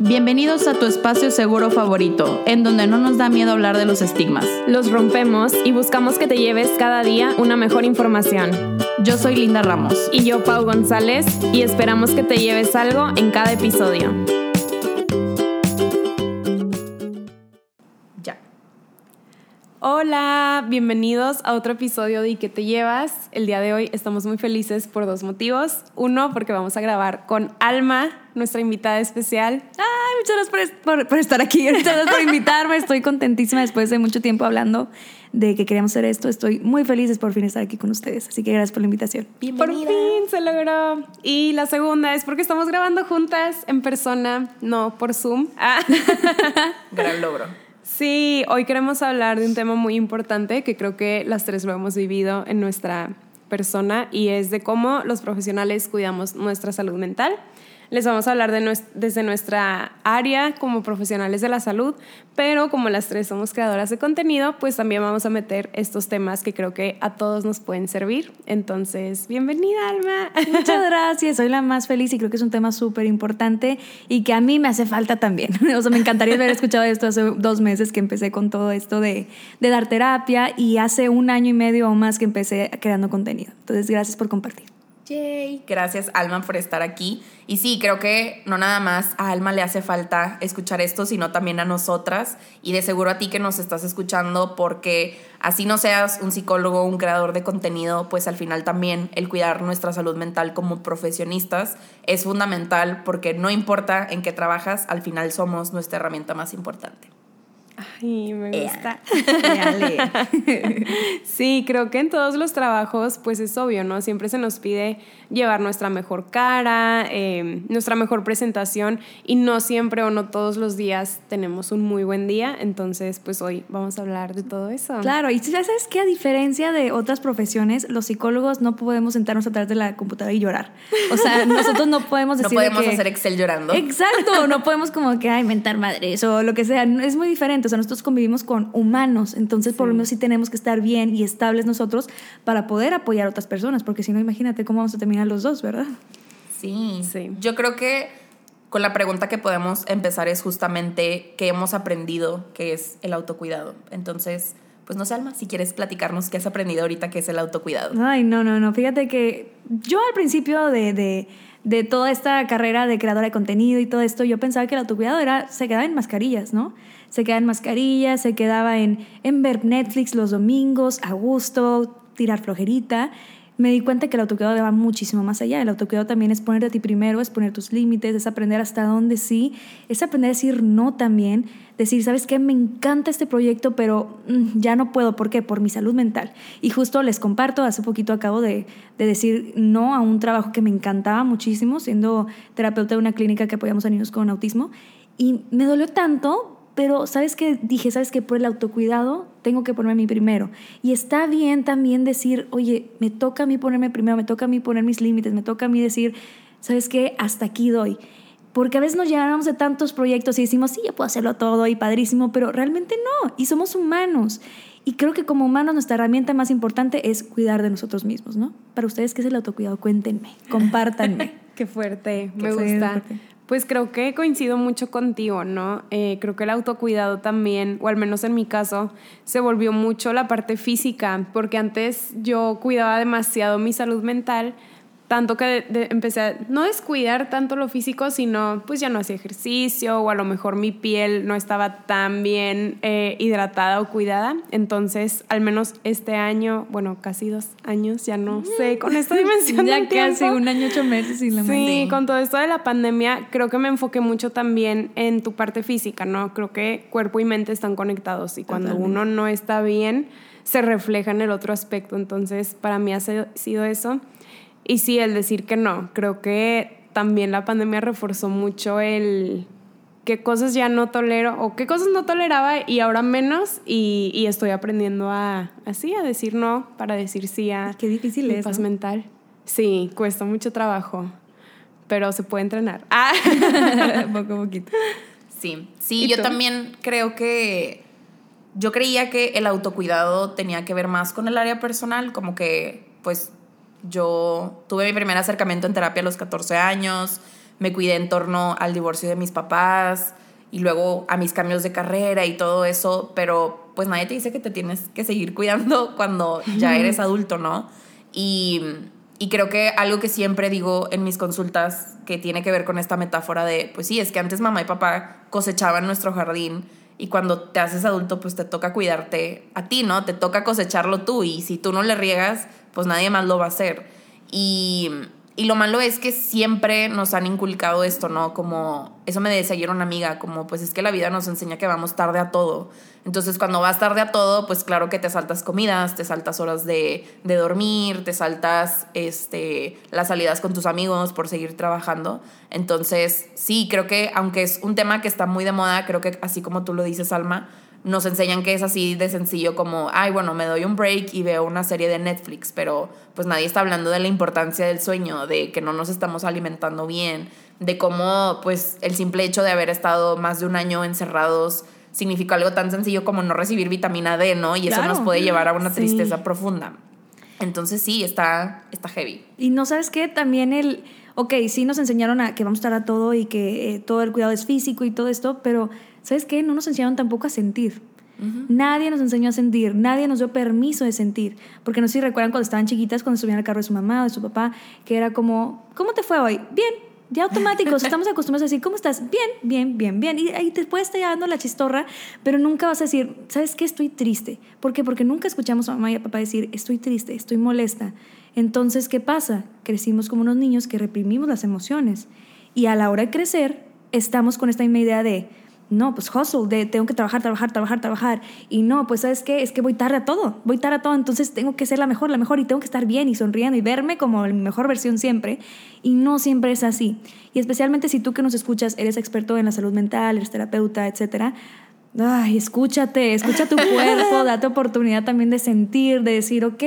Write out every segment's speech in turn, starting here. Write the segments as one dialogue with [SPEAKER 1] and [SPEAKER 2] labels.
[SPEAKER 1] Bienvenidos a tu espacio seguro favorito, en donde no nos da miedo hablar de los estigmas.
[SPEAKER 2] Los rompemos y buscamos que te lleves cada día una mejor información.
[SPEAKER 1] Yo soy Linda Ramos.
[SPEAKER 2] Y yo, Pau González, y esperamos que te lleves algo en cada episodio. Hola, bienvenidos a otro episodio de ¿Y qué te llevas? El día de hoy estamos muy felices por dos motivos. Uno, porque vamos a grabar con Alma, nuestra invitada especial.
[SPEAKER 3] Ay, muchas gracias por, por- por estar aquí, muchas gracias por invitarme. Estoy contentísima después de mucho tiempo hablando de que queríamos hacer esto. Estoy muy feliz de por fin estar aquí con ustedes. Así que gracias por la invitación.
[SPEAKER 2] Por fin se logró. Y la segunda es porque estamos grabando juntas en persona, no por Zoom. Ah.
[SPEAKER 1] Gran logro.
[SPEAKER 2] Sí, hoy queremos hablar de un tema muy importante que creo que las tres lo hemos vivido en nuestra persona y es de cómo los profesionales cuidamos nuestra salud mental. Les vamos a hablar de desde nuestra área como profesionales de la salud, pero como las tres somos creadoras de contenido, pues también vamos a meter estos temas que creo que a todos nos pueden servir. Entonces, bienvenida, Alma.
[SPEAKER 3] Muchas gracias, soy la más feliz y creo que es un tema súper importante y que a mí me hace falta también. O sea, me encantaría haber escuchado esto hace dos meses que empecé con todo esto de, de dar terapia y hace un año y medio o más que empecé creando contenido. Entonces, gracias por compartir.
[SPEAKER 4] Yay. Gracias, Alma, por estar aquí. Y sí, creo que no nada más a Alma le hace falta escuchar esto, sino también a nosotras. Y de seguro a ti que nos estás escuchando, porque así no seas un psicólogo, un creador de contenido, pues al final también el cuidar nuestra salud mental como profesionistas es fundamental, porque no importa en qué trabajas, al final somos nuestra herramienta más importante.
[SPEAKER 2] Ay, me gusta. Sí, creo que en todos los trabajos, pues es obvio, ¿no? Siempre se nos pide llevar nuestra mejor cara, eh, nuestra mejor presentación y no siempre o no todos los días tenemos un muy buen día. Entonces, pues hoy vamos a hablar de todo eso.
[SPEAKER 3] Claro, y ya sabes que a diferencia de otras profesiones, los psicólogos no podemos sentarnos atrás de la computadora y llorar. O sea, nosotros no podemos
[SPEAKER 4] No
[SPEAKER 3] decir
[SPEAKER 4] podemos
[SPEAKER 3] que-
[SPEAKER 4] hacer Excel llorando.
[SPEAKER 3] Exacto, no podemos como que "Ay, inventar madres o lo que sea. No, Es muy diferente. O sea, nosotros convivimos con humanos, entonces por lo menos sí tenemos que estar bien y estables nosotros para poder apoyar a otras personas, porque si no, imagínate cómo vamos a terminar los dos, ¿verdad?
[SPEAKER 4] Sí.
[SPEAKER 2] Sí.
[SPEAKER 4] Yo creo que con la pregunta que podemos empezar es justamente qué hemos aprendido que es el autocuidado. Entonces, pues no sé, Alma, si quieres platicarnos qué has aprendido ahorita que es el autocuidado.
[SPEAKER 3] Ay, no, no, no. Fíjate que yo al principio de, de, de toda esta carrera de creadora de contenido y todo esto, yo pensaba que el autocuidado era, se quedaba en mascarillas, ¿no? Se quedaba en mascarillas, se quedaba en, en ver Netflix los domingos, a gusto, tirar flojerita. Me di cuenta que el autocuidado va muchísimo más allá. El autocuidado también es ponerte a ti primero, es poner tus límites, es aprender hasta dónde sí, es aprender a decir no también, decir, ¿sabes qué? Me encanta este proyecto, pero mm, ya no puedo. ¿Por qué? Por mi salud mental. Y justo les comparto, hace poquito acabo de, de decir no a un trabajo que me encantaba muchísimo, siendo terapeuta de una clínica que apoyamos a niños con autismo. Y me dolió tanto, pero ¿sabes qué? Dije, ¿sabes qué? Por el autocuidado tengo que ponerme mí primero. Y está bien también decir, oye, me toca a mí ponerme primero, me toca a mí poner mis límites, me toca a mí decir, ¿sabes qué? Hasta aquí doy. Porque a veces nos llenamos de tantos proyectos y decimos, sí, yo puedo hacerlo todo y padrísimo, pero realmente no. Y somos humanos. Y creo que como humanos nuestra herramienta más importante es cuidar de nosotros mismos, ¿no? Para ustedes, ¿qué es el autocuidado? Cuéntenme, compártanme.
[SPEAKER 2] Qué fuerte,
[SPEAKER 3] Qué
[SPEAKER 2] me
[SPEAKER 3] fuerte,
[SPEAKER 2] gusta. Pues creo que coincido mucho contigo, ¿no? Eh, creo que el autocuidado también, o al menos en mi caso, se volvió mucho la parte física, porque antes yo cuidaba demasiado mi salud mental, tanto que de- de- empecé a no descuidar tanto lo físico, sino pues ya no hacía ejercicio o a lo mejor mi piel no estaba tan bien eh, hidratada o cuidada. Entonces, al menos este año, bueno, casi dos años, ya no sé, con esta dimensión
[SPEAKER 3] ya
[SPEAKER 2] del
[SPEAKER 3] casi
[SPEAKER 2] tiempo.
[SPEAKER 3] un año, ocho meses y la
[SPEAKER 2] Sí,
[SPEAKER 3] madre.
[SPEAKER 2] con todo esto de la pandemia, creo que me enfoqué mucho también en tu parte física, ¿no? Creo que cuerpo y mente están conectados y cuando
[SPEAKER 3] Totalmente.
[SPEAKER 2] uno no está bien, se refleja en el otro aspecto. Entonces, para mí ha sido eso. Y sí, el decir que no, creo que también la pandemia reforzó mucho el qué cosas ya no tolero o qué cosas no toleraba y ahora menos y, y estoy aprendiendo a así a decir no para decir sí a
[SPEAKER 3] Qué difícil es,
[SPEAKER 2] paz
[SPEAKER 3] ¿no?
[SPEAKER 2] mental. Sí, cuesta mucho trabajo, pero se puede entrenar. Ah.
[SPEAKER 3] poco a poquito.
[SPEAKER 4] Sí, sí,
[SPEAKER 2] ¿Y
[SPEAKER 4] yo
[SPEAKER 2] tú?
[SPEAKER 4] también creo que yo creía que el autocuidado tenía que ver más con el área personal, como que pues yo tuve mi primer acercamiento en terapia a los 14 años, me cuidé en torno al divorcio de mis papás y luego a mis cambios de carrera y todo eso, pero pues nadie te dice que te tienes que seguir cuidando cuando ya eres adulto, ¿no? Y, y creo que algo que siempre digo en mis consultas que tiene que ver con esta metáfora de, pues sí, es que antes mamá y papá cosechaban nuestro jardín y cuando te haces adulto pues te toca cuidarte a ti, ¿no? Te toca cosecharlo tú y si tú no le riegas, pues nadie más lo va a hacer. Y y lo malo es que siempre nos han inculcado esto, ¿no? Como, eso me decía ayer una amiga, como, pues es que la vida nos enseña que vamos tarde a todo. Entonces, cuando vas tarde a todo, pues claro que te saltas comidas, te saltas horas de, de dormir, te saltas este, las salidas con tus amigos por seguir trabajando. Entonces, sí, creo que aunque es un tema que está muy de moda, creo que así como tú lo dices, Alma, nos enseñan que es así de sencillo como, ay, bueno, me doy un break y veo una serie de Netflix, pero pues nadie está hablando de la importancia del sueño, de que no nos estamos alimentando bien, de cómo pues el simple hecho de haber estado más de un año encerrados significa algo tan sencillo como no recibir vitamina D, ¿no? Y eso nos puede llevar a una tristeza profunda. Entonces sí, está, está heavy.
[SPEAKER 3] Y no sabes qué, también el, ok, sí nos enseñaron a que vamos a estar a todo y que eh, todo el cuidado es físico y todo esto, pero ¿sabes qué? No nos enseñaron tampoco a sentir. Nadie nos enseñó a sentir, nadie nos dio permiso de sentir. Porque no sé si recuerdan cuando estaban chiquitas, cuando subían al carro de su mamá o de su papá, que era como, ¿cómo te fue hoy? Bien, ya automáticos, estamos acostumbrados a decir, ¿cómo estás? Bien, bien, bien, bien. Y ahí después está dando la chistorra, pero nunca vas a decir, ¿sabes qué? Estoy triste. ¿Por qué? Porque nunca escuchamos a mamá y a papá decir, estoy triste, estoy molesta. Entonces, ¿qué pasa? Crecimos como unos niños que reprimimos las emociones. Y a la hora de crecer, estamos con esta misma idea de, no, pues hustle, de tengo que trabajar, trabajar, trabajar, trabajar. Y no, pues sabes qué, es que voy tarde a todo, voy tarde a todo, entonces tengo que ser la mejor, la mejor y tengo que estar bien y sonriendo y verme como la mejor versión siempre. Y no siempre es así. Y especialmente si tú que nos escuchas eres experto en la salud mental, eres terapeuta, etcétera. Ay, escúchate, escucha tu cuerpo, date oportunidad también de sentir, de decir, ok,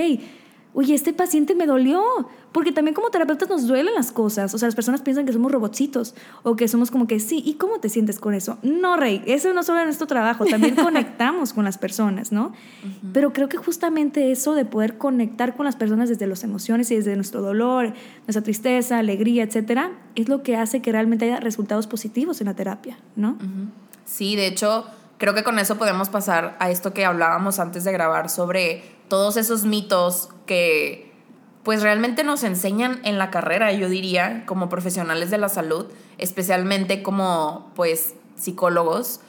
[SPEAKER 3] oye, este paciente me dolió. Porque también como terapeutas nos duelen las cosas. O sea, las personas piensan que somos robotcitos o que somos como que sí. ¿Y cómo te sientes con eso? No, Rey, eso no solo es nuestro trabajo, también conectamos con las personas, ¿no? Pero creo que justamente eso de poder conectar con las personas desde las emociones y desde nuestro dolor, nuestra tristeza, alegría, etcétera, es lo que hace que realmente haya resultados positivos en la terapia, ¿no?
[SPEAKER 4] Sí, de hecho, creo que con eso podemos pasar a esto que hablábamos antes de grabar sobre todos esos mitos que pues realmente nos enseñan en la carrera, yo diría, como profesionales de la salud, especialmente como pues psicólogos,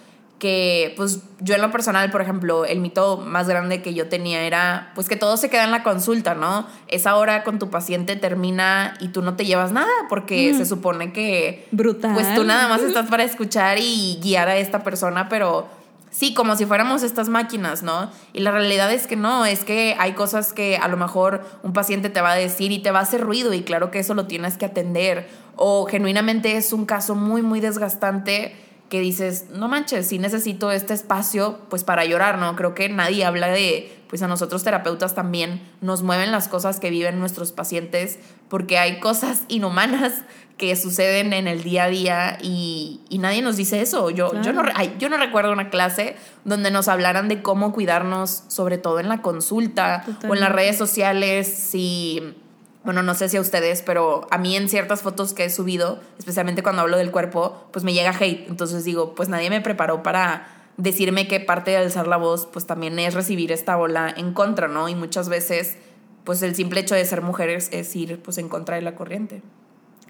[SPEAKER 4] que pues yo en lo personal, por ejemplo, el mito más grande que yo tenía era pues que todo se queda en la consulta, ¿no? Esa hora con tu paciente termina y tú no te llevas nada porque mm. se supone que
[SPEAKER 3] brutal.
[SPEAKER 4] Pues tú nada más estás para escuchar y guiar a esta persona, pero Sí, como si fuéramos estas máquinas, ¿no? Y la realidad es que no, es que hay cosas que a lo mejor un paciente te va a decir y te va a hacer ruido y claro que eso lo tienes que atender. O genuinamente es un caso muy, muy desgastante que dices, no manches, sí necesito este espacio pues para llorar, ¿no? Creo que nadie habla de, pues a nosotros terapeutas también nos mueven las cosas que viven nuestros pacientes porque hay cosas inhumanas que suceden en el día a día y, nadie nos dice eso. Yo, yo, no, yo no recuerdo una clase donde nos hablaran de cómo cuidarnos, sobre todo en la consulta o en las redes sociales, si... Bueno, no sé si a ustedes, pero a mí en ciertas fotos que he subido, especialmente cuando hablo del cuerpo, pues me llega hate. Entonces digo, pues nadie me preparó para decirme que parte de alzar la voz, pues también es recibir esta ola en contra, ¿no? Y muchas veces, pues el simple hecho de ser mujeres es ir pues en contra de la corriente.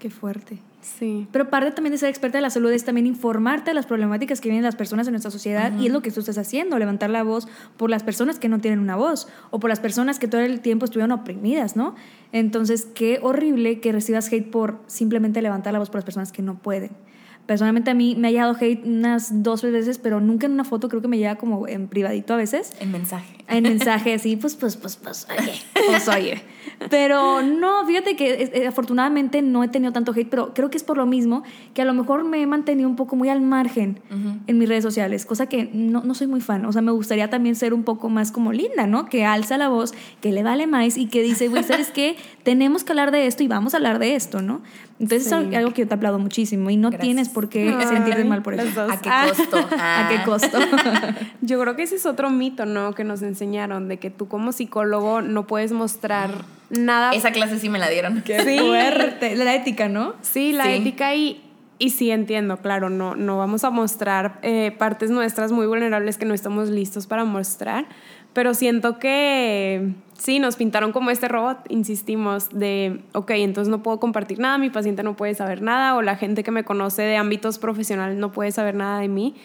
[SPEAKER 3] Qué fuerte.
[SPEAKER 2] Sí.
[SPEAKER 3] Pero parte también de ser experta de la salud es también informarte de las problemáticas que vienen las personas en nuestra sociedad y es lo que tú estás haciendo, levantar la voz por las personas que no tienen una voz o por las personas que todo el tiempo estuvieron oprimidas, ¿no? Entonces, qué horrible que recibas hate por simplemente levantar la voz por las personas que no pueden. Personalmente a mí me ha llegado hate unas dos veces, pero nunca en una foto, creo que me llega como en privadito a veces.
[SPEAKER 4] En mensaje.
[SPEAKER 3] En mensaje, sí, pues, pues, pues, pues, oye, pues, oye. Pero no, fíjate que eh, afortunadamente no he tenido tanto hate, pero creo que es por lo mismo que a lo mejor me he mantenido un poco muy al margen en mis redes sociales, cosa que no, no, soy muy fan. O sea, me gustaría también ser un poco más como linda, ¿no? Que alza la voz, que le vale más y que dice, güey, ¿sabes qué? Tenemos que hablar de esto y vamos a hablar de esto, ¿no? Entonces es algo que yo te aplaudo muchísimo y no tienes por qué sentirte mal por eso.
[SPEAKER 4] ¿A qué costo?
[SPEAKER 3] ¿A qué costo?
[SPEAKER 2] yo creo que ese es otro mito, ¿no? Que nos enseñaron, de que tú como psicólogo no puedes mostrar nada.
[SPEAKER 4] Esa clase sí me la dieron.
[SPEAKER 3] Qué fuerte. La ética, ¿no?
[SPEAKER 2] Sí, la ética y y sí entiendo, claro, no, no vamos a mostrar eh, partes nuestras muy vulnerables que no estamos listos para mostrar, pero siento que sí, nos pintaron como este robot, insistimos, de, ok, entonces no puedo compartir nada, mi paciente no puede saber nada, o la gente que me conoce de ámbitos profesionales no puede saber nada de mí.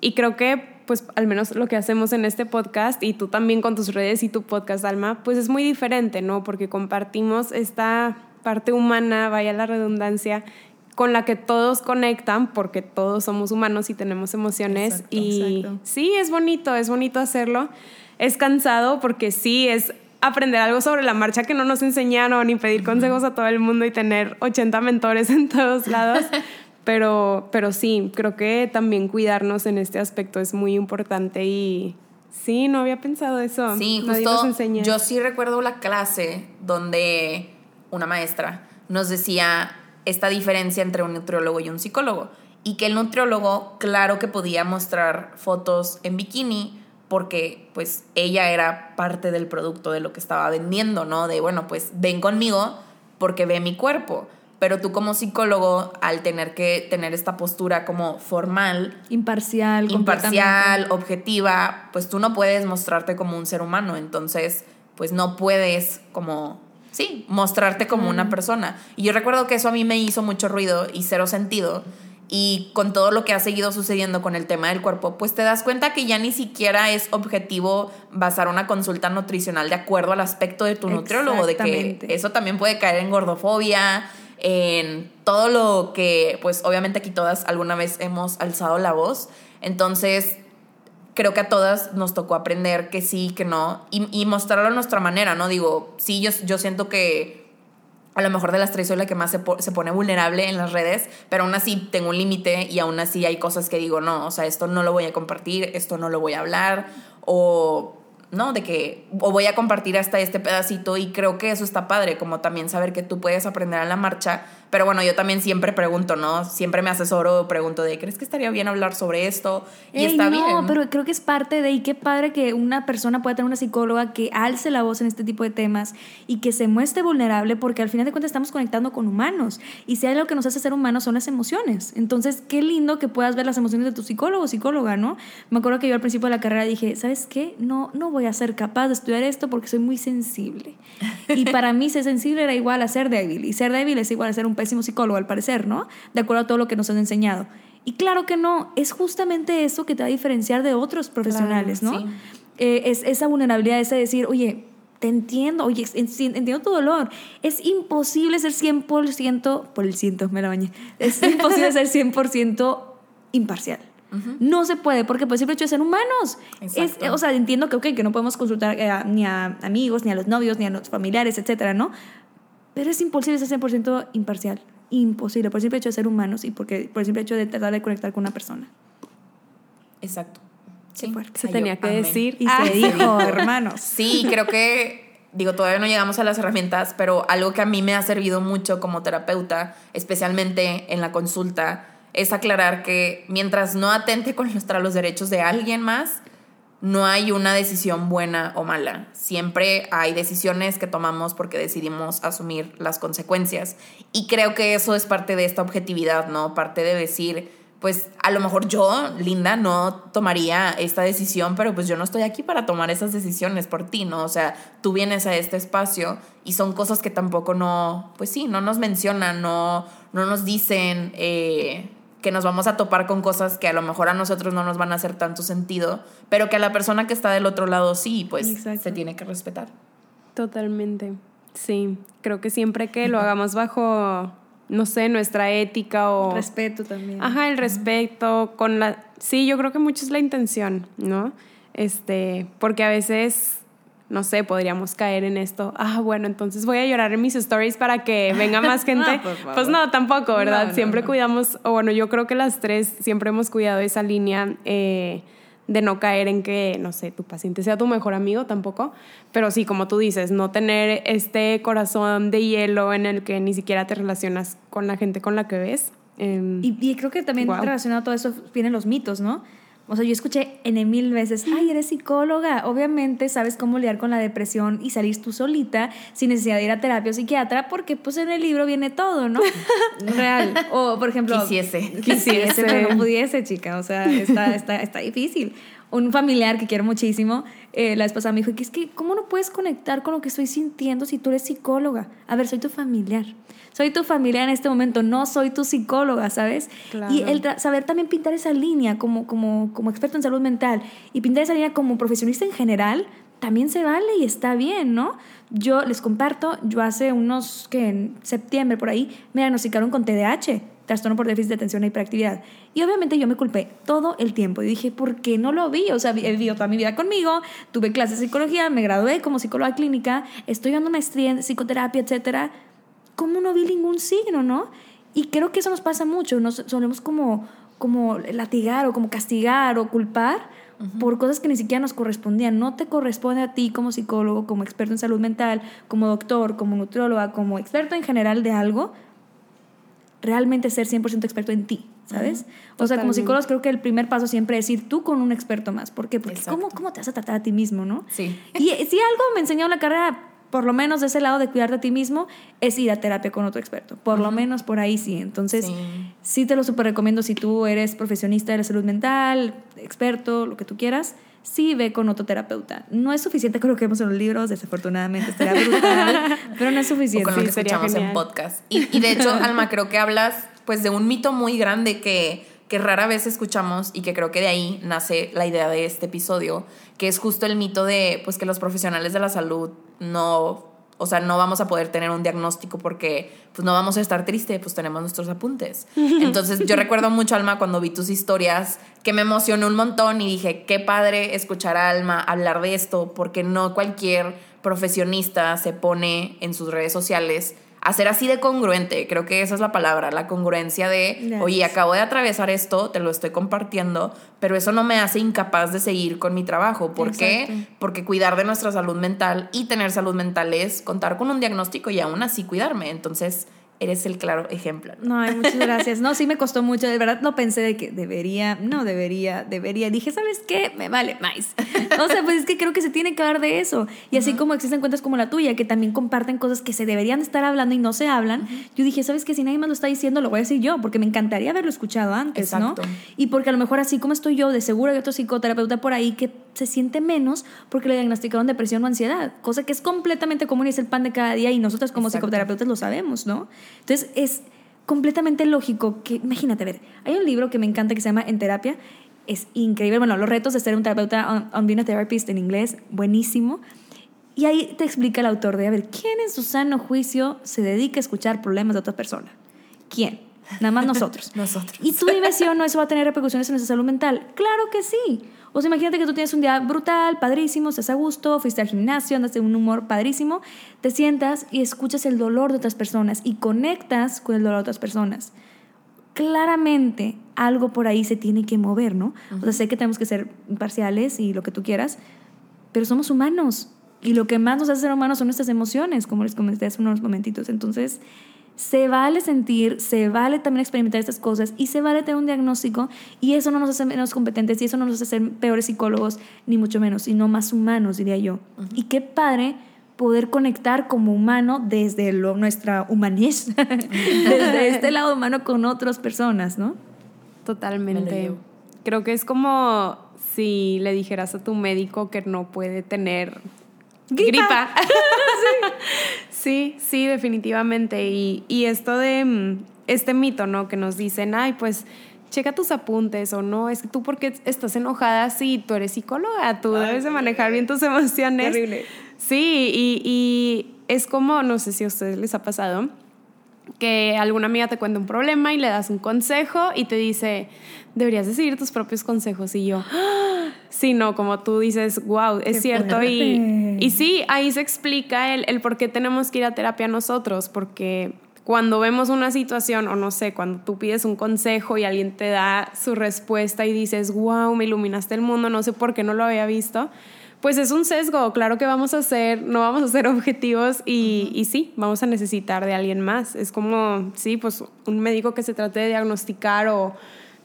[SPEAKER 2] Y creo que, pues, al menos lo que hacemos en este podcast, y tú también con tus redes y tu podcast, Alma, pues es muy diferente, ¿no? Porque compartimos esta parte humana, vaya la redundancia, con la que todos conectan porque todos somos humanos y tenemos emociones y sí, es bonito, es bonito hacerlo es cansado porque sí, es aprender algo sobre la marcha que no nos enseñaron y pedir consejos a todo el mundo y tener 80 mentores en todos lados. Pero, pero sí, creo que también cuidarnos en este aspecto es muy importante y sí, no había pensado eso.
[SPEAKER 4] Sí, justo yo sí recuerdo la clase donde una maestra nos decía esta diferencia entre un nutriólogo y un psicólogo y que el nutriólogo, claro que podía mostrar fotos en bikini, porque pues ella era parte del producto de lo que estaba vendiendo, ¿no? De, bueno, pues ven conmigo porque ve mi cuerpo. Pero tú como psicólogo, al tener que tener esta postura como formal,
[SPEAKER 3] imparcial,
[SPEAKER 4] imparcial, objetiva, pues tú no puedes mostrarte como un ser humano. Entonces, pues no puedes como, sí, mostrarte como una persona. Y yo recuerdo que eso a mí me hizo mucho ruido y cero sentido y con todo lo que ha seguido sucediendo con el tema del cuerpo, pues te das cuenta que ya ni siquiera es objetivo basar una consulta nutricional de acuerdo al aspecto de tu nutriólogo, de que eso también puede caer en gordofobia, en todo lo que, pues obviamente aquí todas alguna vez hemos alzado la voz. Entonces, creo que a todas nos tocó aprender que sí, que no, y, y mostrarlo a nuestra manera, ¿no? Digo, sí, yo, yo siento que a lo mejor de las tres soy la que más se, se, pone vulnerable en las redes, pero aún así tengo un límite y aún así hay cosas que digo, no, o sea, esto no lo voy a compartir, esto no lo voy a hablar, o no, de que, o voy a compartir hasta este pedacito y creo que eso está padre, como también saber que tú puedes aprender a la marcha pero bueno, yo también siempre pregunto, ¿no? Siempre me asesoro, pregunto de, ¿crees que estaría bien hablar sobre esto? Y está bien. No,
[SPEAKER 3] pero creo que es parte de, y qué padre que una persona pueda tener una psicóloga que alce la voz en este tipo de temas y que se muestre vulnerable, porque al final de cuentas estamos conectando con humanos. Y si hay algo que nos hace ser humanos son las emociones. Entonces, qué lindo que puedas ver las emociones de tu psicólogo o psicóloga, ¿no? Me acuerdo que yo al principio de la carrera dije, ¿sabes qué? No, no voy a ser capaz de estudiar esto porque soy muy sensible. Y para mí ser sensible era igual a ser débil. Y ser débil es igual a ser un pésimo psicólogo, al parecer, ¿no? De acuerdo a todo lo que nos han enseñado. Y claro que no, es justamente eso que te va a diferenciar de otros profesionales, ¿no? Eh, es esa vulnerabilidad, ese decir, oye, te entiendo, oye, entiendo tu dolor. Es imposible ser 100%, por el ciento me la bañé, es imposible ser 100% imparcial. No se puede, porque por el simple hecho de ser humanos. Es, o sea, entiendo que, okay, que no podemos consultar eh, ni a amigos, ni a los novios, ni a los familiares, etcétera, ¿no? Pero es imposible ser 100% imparcial. Imposible, por el simple hecho de ser humanos y porque, por el simple hecho de tratar de conectar con una persona.
[SPEAKER 4] Exacto.
[SPEAKER 2] Sí, se tenía que decir
[SPEAKER 3] y se dijo, hermanos.
[SPEAKER 4] Sí, creo que, digo, todavía no llegamos a las herramientas, pero algo que a mí me ha servido mucho como terapeuta, especialmente en la consulta, es aclarar que mientras no atente contra los derechos de alguien más, no hay una decisión buena o mala. Siempre hay decisiones que tomamos porque decidimos asumir las consecuencias. Y creo que eso es parte de esta objetividad, ¿no? Parte de decir, pues a lo mejor yo, Linda, no tomaría esta decisión, pero pues yo no estoy aquí para tomar esas decisiones por ti, ¿no? O sea, tú vienes a este espacio y son cosas que tampoco no, pues sí, no nos mencionan, no, no nos dicen. Eh, que nos vamos a topar con cosas que a lo mejor a nosotros no nos van a hacer tanto sentido, pero que a la persona que está del otro lado sí, pues se tiene que respetar.
[SPEAKER 2] Totalmente. Sí, creo que siempre que lo hagamos bajo, no sé, nuestra ética o...
[SPEAKER 3] Respeto también.
[SPEAKER 2] Ajá, el respeto, con la... Sí, yo creo que mucho es la intención, ¿no? Este, porque a veces no sé, podríamos caer en esto. Ah, bueno, entonces voy a llorar en mis stories para que venga más gente. pues no, tampoco, ¿verdad? siempre cuidamos, o bueno, yo creo que las tres siempre hemos cuidado esa línea eh, de no caer en que, no sé, tu paciente sea tu mejor amigo tampoco. Pero sí, como tú dices, no tener este corazón de hielo en el que ni siquiera te relacionas con la gente con la que ves.
[SPEAKER 3] Em, y, creo que también relacionado a todo eso vienen los mitos, ¿no? O sea, yo escuché en mil veces, ay, eres psicóloga. Obviamente sabes cómo lidiar con la depresión y salir tú solita sin necesidad de ir a terapia o psiquiatra, porque pues en el libro viene todo, ¿no? Real. O, por ejemplo...
[SPEAKER 4] Quisiese.
[SPEAKER 3] Quisiese, pero no pudiese, chica. O sea, está, está, está difícil. Un familiar que quiero muchísimo, eh, la esposa me dijo, que es que, ¿cómo no puedes conectar con lo que estoy sintiendo si tú eres psicóloga? A ver, soy tu familiar soy tu familia en este momento, no soy tu psicóloga, ¿sabes? Y el saber también pintar esa línea como, como, como experto en salud mental y pintar esa línea como profesionista en general, también se vale y está bien, ¿no? Yo les comparto, yo hace unos, que en septiembre por ahí, me diagnosticaron con TDAH, trastorno por déficit de atención e hiperactividad. Y obviamente yo me culpé todo el tiempo y dije, ¿por qué no lo vi? O sea, he vivido toda mi vida conmigo, tuve clases de psicología, me gradué como psicóloga clínica, estoy dando maestría en psicoterapia, etcétera ¿cómo no vi ningún signo, no? Y creo que eso nos pasa mucho, nos solemos como, como latigar o como castigar o culpar por cosas que ni siquiera nos correspondían. No te corresponde a ti como psicólogo, como experto en salud mental, como doctor, como nutrióloga, como experto en general de algo, realmente ser 100% experto en ti, ¿sabes? o sea, como psicólogos creo que el primer paso siempre es ir tú con un experto más. ¿Por qué? Porque ¿cómo, ¿cómo, te vas a tratar a ti mismo, no?
[SPEAKER 4] Sí.
[SPEAKER 3] Y si algo me enseñó la carrera, por lo menos de ese lado de cuidarte a ti mismo, es ir a terapia con otro experto. Por lo menos por ahí sí. Entonces, sí, te lo súper recomiendo si tú eres profesionista de la salud mental, experto, lo que tú quieras. Sí, ve con otro terapeuta. No es suficiente con lo que vemos en los libros, desafortunadamente estaría brutal, pero no es suficiente.
[SPEAKER 4] O con lo que escuchamos en podcast. Y, y de hecho, Alma, creo que hablas pues de un mito muy grande que que rara vez escuchamos y que creo que de ahí nace la idea de este episodio, que es justo el mito de pues que los profesionales de la salud no, o sea, no vamos a poder tener un diagnóstico porque pues no vamos a estar tristes, pues tenemos nuestros apuntes. Entonces, yo recuerdo mucho Alma cuando vi tus historias que me emocionó un montón y dije, qué padre escuchar a Alma hablar de esto porque no cualquier profesionista se pone en sus redes sociales hacer así de congruente, creo que esa es la palabra, la congruencia de, oye, acabo de atravesar esto, te lo estoy compartiendo, pero eso no me hace incapaz de seguir con mi trabajo. ¿Por qué? Porque cuidar de nuestra salud mental y tener salud mental es contar con un diagnóstico y aún así cuidarme. Entonces, eres el claro ejemplo.
[SPEAKER 3] No, muchas gracias. No, sí me costó mucho. De verdad no pensé de que debería, no debería, debería. Dije, ¿sabes qué? Me vale más. O sea, pues es que creo que se tiene que hablar de eso. Y así como existen cuentas como la tuya, que también comparten cosas que se deberían estar hablando y no se hablan, yo dije, ¿sabes qué? Si nadie más lo está diciendo, lo voy a decir yo, porque me encantaría haberlo escuchado antes, Exacto. ¿no? Y porque a lo mejor así como estoy yo, de seguro hay otro psicoterapeuta por ahí que se siente menos porque le diagnosticaron depresión o ansiedad, cosa que es completamente común y es el pan de cada día y nosotros como psicoterapeutas lo sabemos, ¿no? Entonces es completamente lógico que, imagínate, a ver, hay un libro que me encanta que se llama En Terapia, es increíble, bueno, los retos de ser un terapeuta, on, being a therapist en inglés, buenísimo. Y ahí te explica el autor de, a ver, ¿quién en su sano juicio se dedica a escuchar problemas de otra persona? ¿Quién? Nada más nosotros.
[SPEAKER 4] nosotros.
[SPEAKER 3] Y tú dime si o no eso va a tener repercusiones en nuestra salud mental. Claro que sí. O sea, imagínate que tú tienes un día brutal, padrísimo, estás a gusto, fuiste al gimnasio, andas de un humor padrísimo, te sientas y escuchas el dolor de otras personas y conectas con el dolor de otras personas. Claramente algo por ahí se tiene que mover, ¿no? O sea, sé que tenemos que ser imparciales y lo que tú quieras, pero somos humanos. Y lo que más nos hace ser humanos son nuestras emociones, como les comenté hace unos momentitos. Entonces, se vale sentir, se vale también experimentar estas cosas y se vale tener un diagnóstico y eso no nos hace menos competentes y eso no nos hace ser peores psicólogos, ni mucho menos, sino más humanos, diría yo. Y qué padre poder conectar como humano desde lo, nuestra humanidad, desde este lado humano con otras personas, ¿no?
[SPEAKER 2] Totalmente. Creo que es como si le dijeras a tu médico que no puede tener gripa. sí. sí, definitivamente. Y, y esto de mm, este mito, ¿no? Que nos dicen, ay, pues checa tus apuntes o no, es que tú porque estás enojada, sí, tú eres psicóloga, tú debes de manejar bien tus emociones.
[SPEAKER 3] Terrible.
[SPEAKER 2] Sí, y, y, es como, no sé si a ustedes les ha pasado, que alguna amiga te cuenta un problema y le das un consejo y te dice, deberías de seguir tus propios consejos. Y yo, sí, no, como tú dices, wow, es cierto. Y, y, sí, ahí se explica el, el por qué tenemos que ir a terapia nosotros, porque cuando vemos una situación, o no sé, cuando tú pides un consejo y alguien te da su respuesta y dices, wow, me iluminaste el mundo, no sé por qué no lo había visto pues es un sesgo, claro que vamos a ser, no vamos a ser objetivos y, y, sí, vamos a necesitar de alguien más. Es como, sí, pues un médico que se trate de diagnosticar o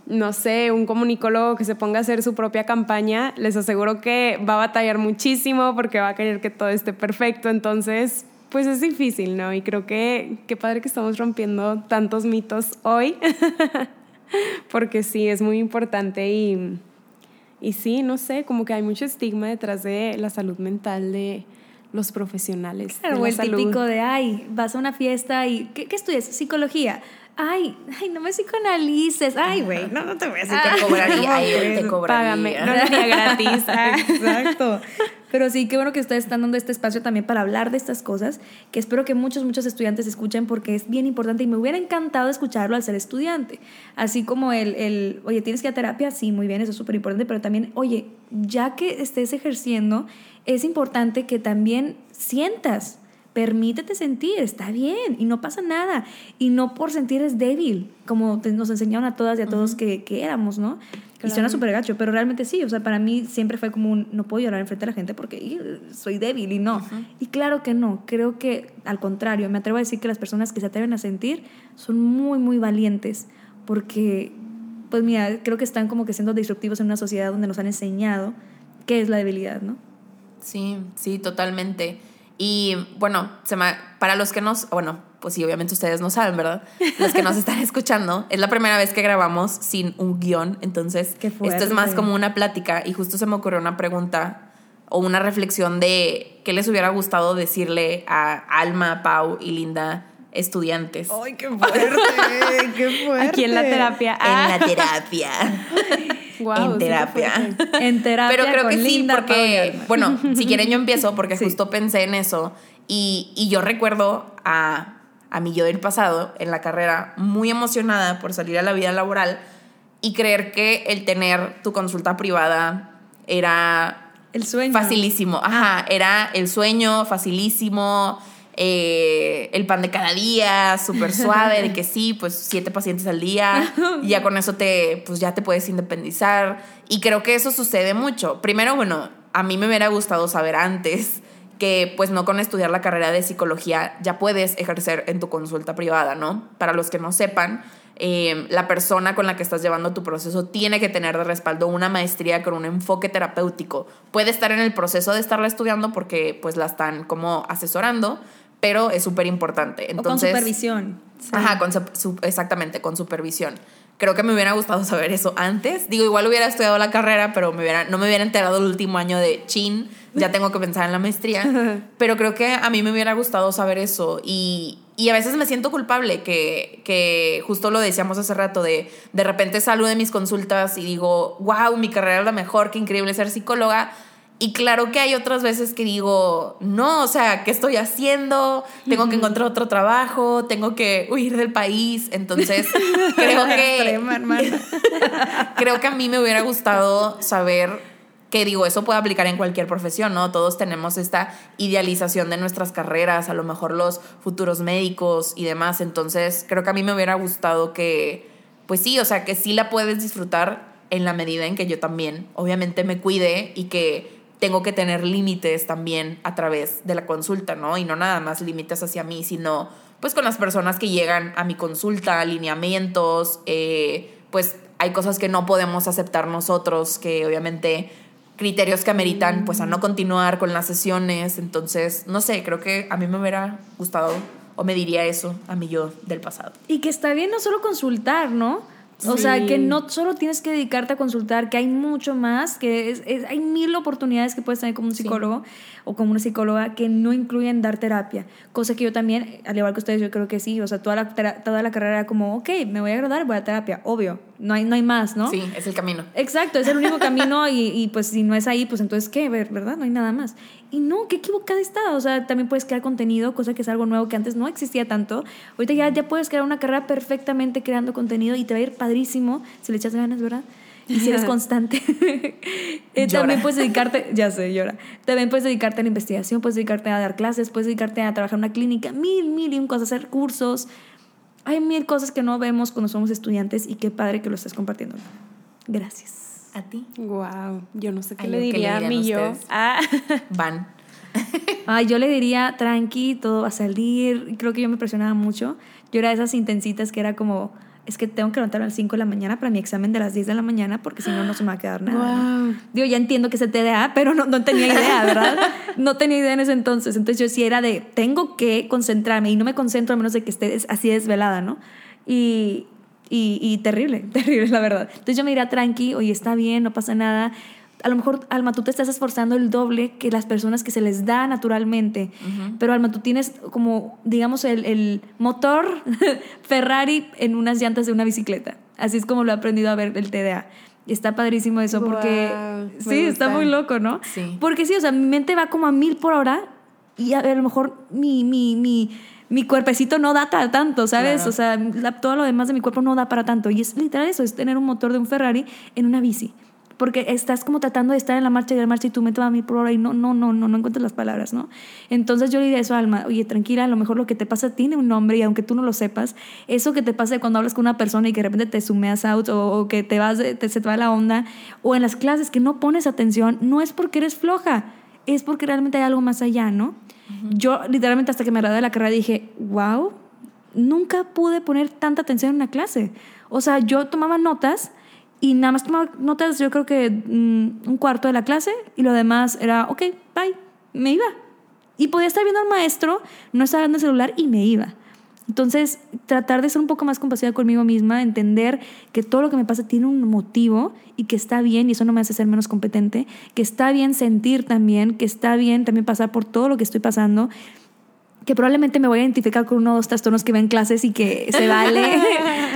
[SPEAKER 2] no sé, un comunicólogo que se ponga a hacer su propia campaña, les aseguro que va a batallar muchísimo porque va a querer que todo esté perfecto. Entonces, pues es difícil, ¿no? Y creo que qué padre que estamos rompiendo tantos mitos hoy, porque sí, es muy importante y, y sí, no sé, como que hay mucho estigma detrás de la salud mental de los profesionales.
[SPEAKER 3] Claro, el típico de, ay, vas a una fiesta y, ¿qué, qué estudias? Psicología ay, ay, no me psicoanalices, ay, güey, no, no te voy a psicoanalizar.
[SPEAKER 4] Te te cobraría.
[SPEAKER 3] Págame, no sería gratis. Exacto. Pero sí, qué bueno que ustedes están dando este espacio también para hablar de estas cosas, que espero que muchos, muchos estudiantes escuchen porque es bien importante y me hubiera encantado escucharlo al ser estudiante. Así como el, el oye, ¿tienes que ir a terapia? Sí, muy bien, eso es súper importante, pero también, oye, ya que estés ejerciendo, es importante que también sientas permítete sentir, está bien y no pasa nada. Y no por sentir es débil, como nos enseñaron a todas y a todos que, que, éramos, ¿no? Y suena súper gacho, pero realmente sí, o sea, para mí siempre fue como un, no puedo llorar enfrente de la gente porque soy débil y no. Y claro que no, creo que al contrario, me atrevo a decir que las personas que se atreven a sentir son muy, muy valientes, porque, pues mira, creo que están como que siendo disruptivos en una sociedad donde nos han enseñado qué es la debilidad, ¿no?
[SPEAKER 4] Sí, sí, totalmente. Y bueno, se para los que nos, bueno, pues sí, obviamente ustedes no saben, ¿verdad? Los que nos están escuchando, es la primera vez que grabamos sin un guion, entonces esto es más como una plática y justo se me ocurrió una pregunta o una reflexión de qué les hubiera gustado decirle a Alma, Pau y Linda estudiantes.
[SPEAKER 3] ¡Ay, qué fuerte! ¡Qué fuerte!
[SPEAKER 2] Aquí en la terapia.
[SPEAKER 4] En la ah. terapia. en terapia.
[SPEAKER 3] en terapia.
[SPEAKER 4] Pero creo que sí, porque, bueno, si quieren yo empiezo porque justo pensé en eso y, y yo recuerdo a, a mi yo del pasado en la carrera muy emocionada por salir a la vida laboral y creer que el tener tu consulta privada era...
[SPEAKER 3] El sueño.
[SPEAKER 4] Facilísimo. Ajá, era el sueño, facilísimo eh, el pan de cada día, súper suave, de que sí, pues siete pacientes al día, y ya con eso te, pues ya te puedes independizar. Y creo que eso sucede mucho. Primero, bueno, a mí me hubiera gustado saber antes que pues no con estudiar la carrera de psicología ya puedes ejercer en tu consulta privada, ¿no? Para los que no sepan, eh, la persona con la que estás llevando tu proceso tiene que tener de respaldo una maestría con un enfoque terapéutico. Puede estar en el proceso de estarla estudiando porque pues la están como asesorando, pero es súper importante. Entonces,
[SPEAKER 3] con supervisión.
[SPEAKER 4] Ajá, con exactamente, con supervisión. Creo que me hubiera gustado saber eso antes. Digo, igual hubiera estudiado la carrera, pero me hubiera, no me hubiera enterado el último año de chin, ya tengo que pensar en la maestría. Pero creo que a mí me hubiera gustado saber eso. Y, y a veces me siento culpable, que, que justo lo decíamos hace rato, de de repente salgo de mis consultas y digo, wow, mi carrera es la mejor, qué increíble ser psicóloga y claro que hay otras veces que digo, no, o sea, ¿qué estoy haciendo? Tengo que encontrar otro trabajo, tengo que huir del país. Entonces, creo que. creo que a mí me hubiera gustado saber que digo, eso puede aplicar en cualquier profesión, ¿no? Todos tenemos esta idealización de nuestras carreras, a lo mejor los futuros médicos y demás. Entonces, creo que a mí me hubiera gustado que, pues sí, o sea, que sí la puedes disfrutar en la medida en que yo también, obviamente, me cuide y que tengo que tener límites también a través de la consulta, ¿no? Y no nada más límites hacia mí, sino pues con las personas que llegan a mi consulta, alineamientos, eh, pues hay cosas que no podemos aceptar nosotros, que obviamente criterios que ameritan pues a no continuar con las sesiones, entonces, no sé, creo que a mí me hubiera gustado o me diría eso a mí yo del pasado.
[SPEAKER 3] Y que está bien no solo consultar, ¿no? O sea, que no solo tienes que dedicarte a consultar, que hay mucho más, que es, hay mil oportunidades que puedes tener como un psicólogo o como una psicóloga que no incluyen dar terapia. Cosa que yo también, al igual que ustedes, yo creo que sí. O sea, toda la, toda la carrera era como, ok, me voy a graduar, voy a terapia, obvio. No hay, no hay más, ¿no?
[SPEAKER 4] Sí, es el camino.
[SPEAKER 3] Exacto, es el único camino y, y, pues si no es ahí, pues entonces, ¿qué? ¿Verdad? No hay nada más. Y no, qué equivocada está. O sea, también puedes crear contenido, cosa que es algo nuevo que antes no existía tanto. Ahorita ya, ya puedes crear una carrera perfectamente creando contenido y te va a ir padrísimo si le echas ganas, ¿verdad? y si eres constante, eh, también puedes dedicarte, ya sé, llora, también puedes dedicarte a la investigación, puedes dedicarte a dar clases, puedes dedicarte a trabajar en una clínica, mil, mil y un cosas, hacer cursos. Hay mil cosas que no vemos cuando somos estudiantes y qué padre que lo estés compartiendo. Gracias.
[SPEAKER 4] ¿A ti?
[SPEAKER 2] Wow, yo no sé qué, le, diría a mí yo.
[SPEAKER 4] Ah. Van.
[SPEAKER 3] Ay, yo le diría, tranqui, todo va a salir. Creo que yo me presionaba mucho. Yo era de esas intensitas que era como, es que tengo que levantarme a las 5 de la mañana para mi examen de las 10 de la mañana porque si no, no se me va a quedar nada. ¿no? Digo, ya entiendo que es el TDA, pero no, no tenía idea, ¿verdad? no tenía idea en ese entonces. Entonces yo sí era de, tengo que concentrarme y no me concentro a menos de que esté así desvelada, ¿no? Y, y, y terrible, terrible, la verdad. Entonces yo me diría tranqui, oye, está bien, no pasa nada a lo mejor, Alma, tú te estás esforzando el doble que las personas que se les da naturalmente. Pero, Alma, tú tienes como, digamos, el, el motor Ferrari en unas llantas de una bicicleta. Así es como lo he aprendido a ver el TDA. Está padrísimo eso porque... sí, está muy loco, ¿no?
[SPEAKER 4] Sí.
[SPEAKER 3] Porque sí, o sea, mi mente va como a mil por hora y a, a lo mejor mi, mi, mi, mi cuerpecito no da para tanto, ¿sabes?
[SPEAKER 4] Claro.
[SPEAKER 3] O sea, la- todo lo demás de mi cuerpo no da para tanto. Y es literal eso, es tener un motor de un Ferrari en una bici. Porque estás como tratando de estar en la marcha y la marcha y tu mente va a mil por hora y no, no, no, no, no encuentras las palabras, ¿no? Entonces yo le diría eso a Alma, oye, tranquila, a lo mejor lo que te pasa tiene un nombre y aunque tú no lo sepas, eso que te pasa cuando hablas con una persona y que de repente te sumeas out o, o que te vas, te, se te va la onda, o en las clases que no pones atención, no es porque eres floja, es porque realmente hay algo más allá, ¿no? Yo literalmente hasta que me gradué de la carrera dije, wow, nunca pude poner tanta atención en una clase. O sea, yo tomaba notas y nada más tomaba notas, yo creo que mm, un cuarto de la clase y lo demás era, ok, bye, me iba. Y podía estar viendo al maestro, no estaba viendo el celular y me iba. Entonces, tratar de ser un poco más compasiva conmigo misma, entender que todo lo que me pasa tiene un motivo y que está bien, y eso no me hace ser menos competente, que está bien sentir también, que está bien también pasar por todo lo que estoy pasando, que probablemente me voy a identificar con uno o dos trastornos que ven clases y que se vale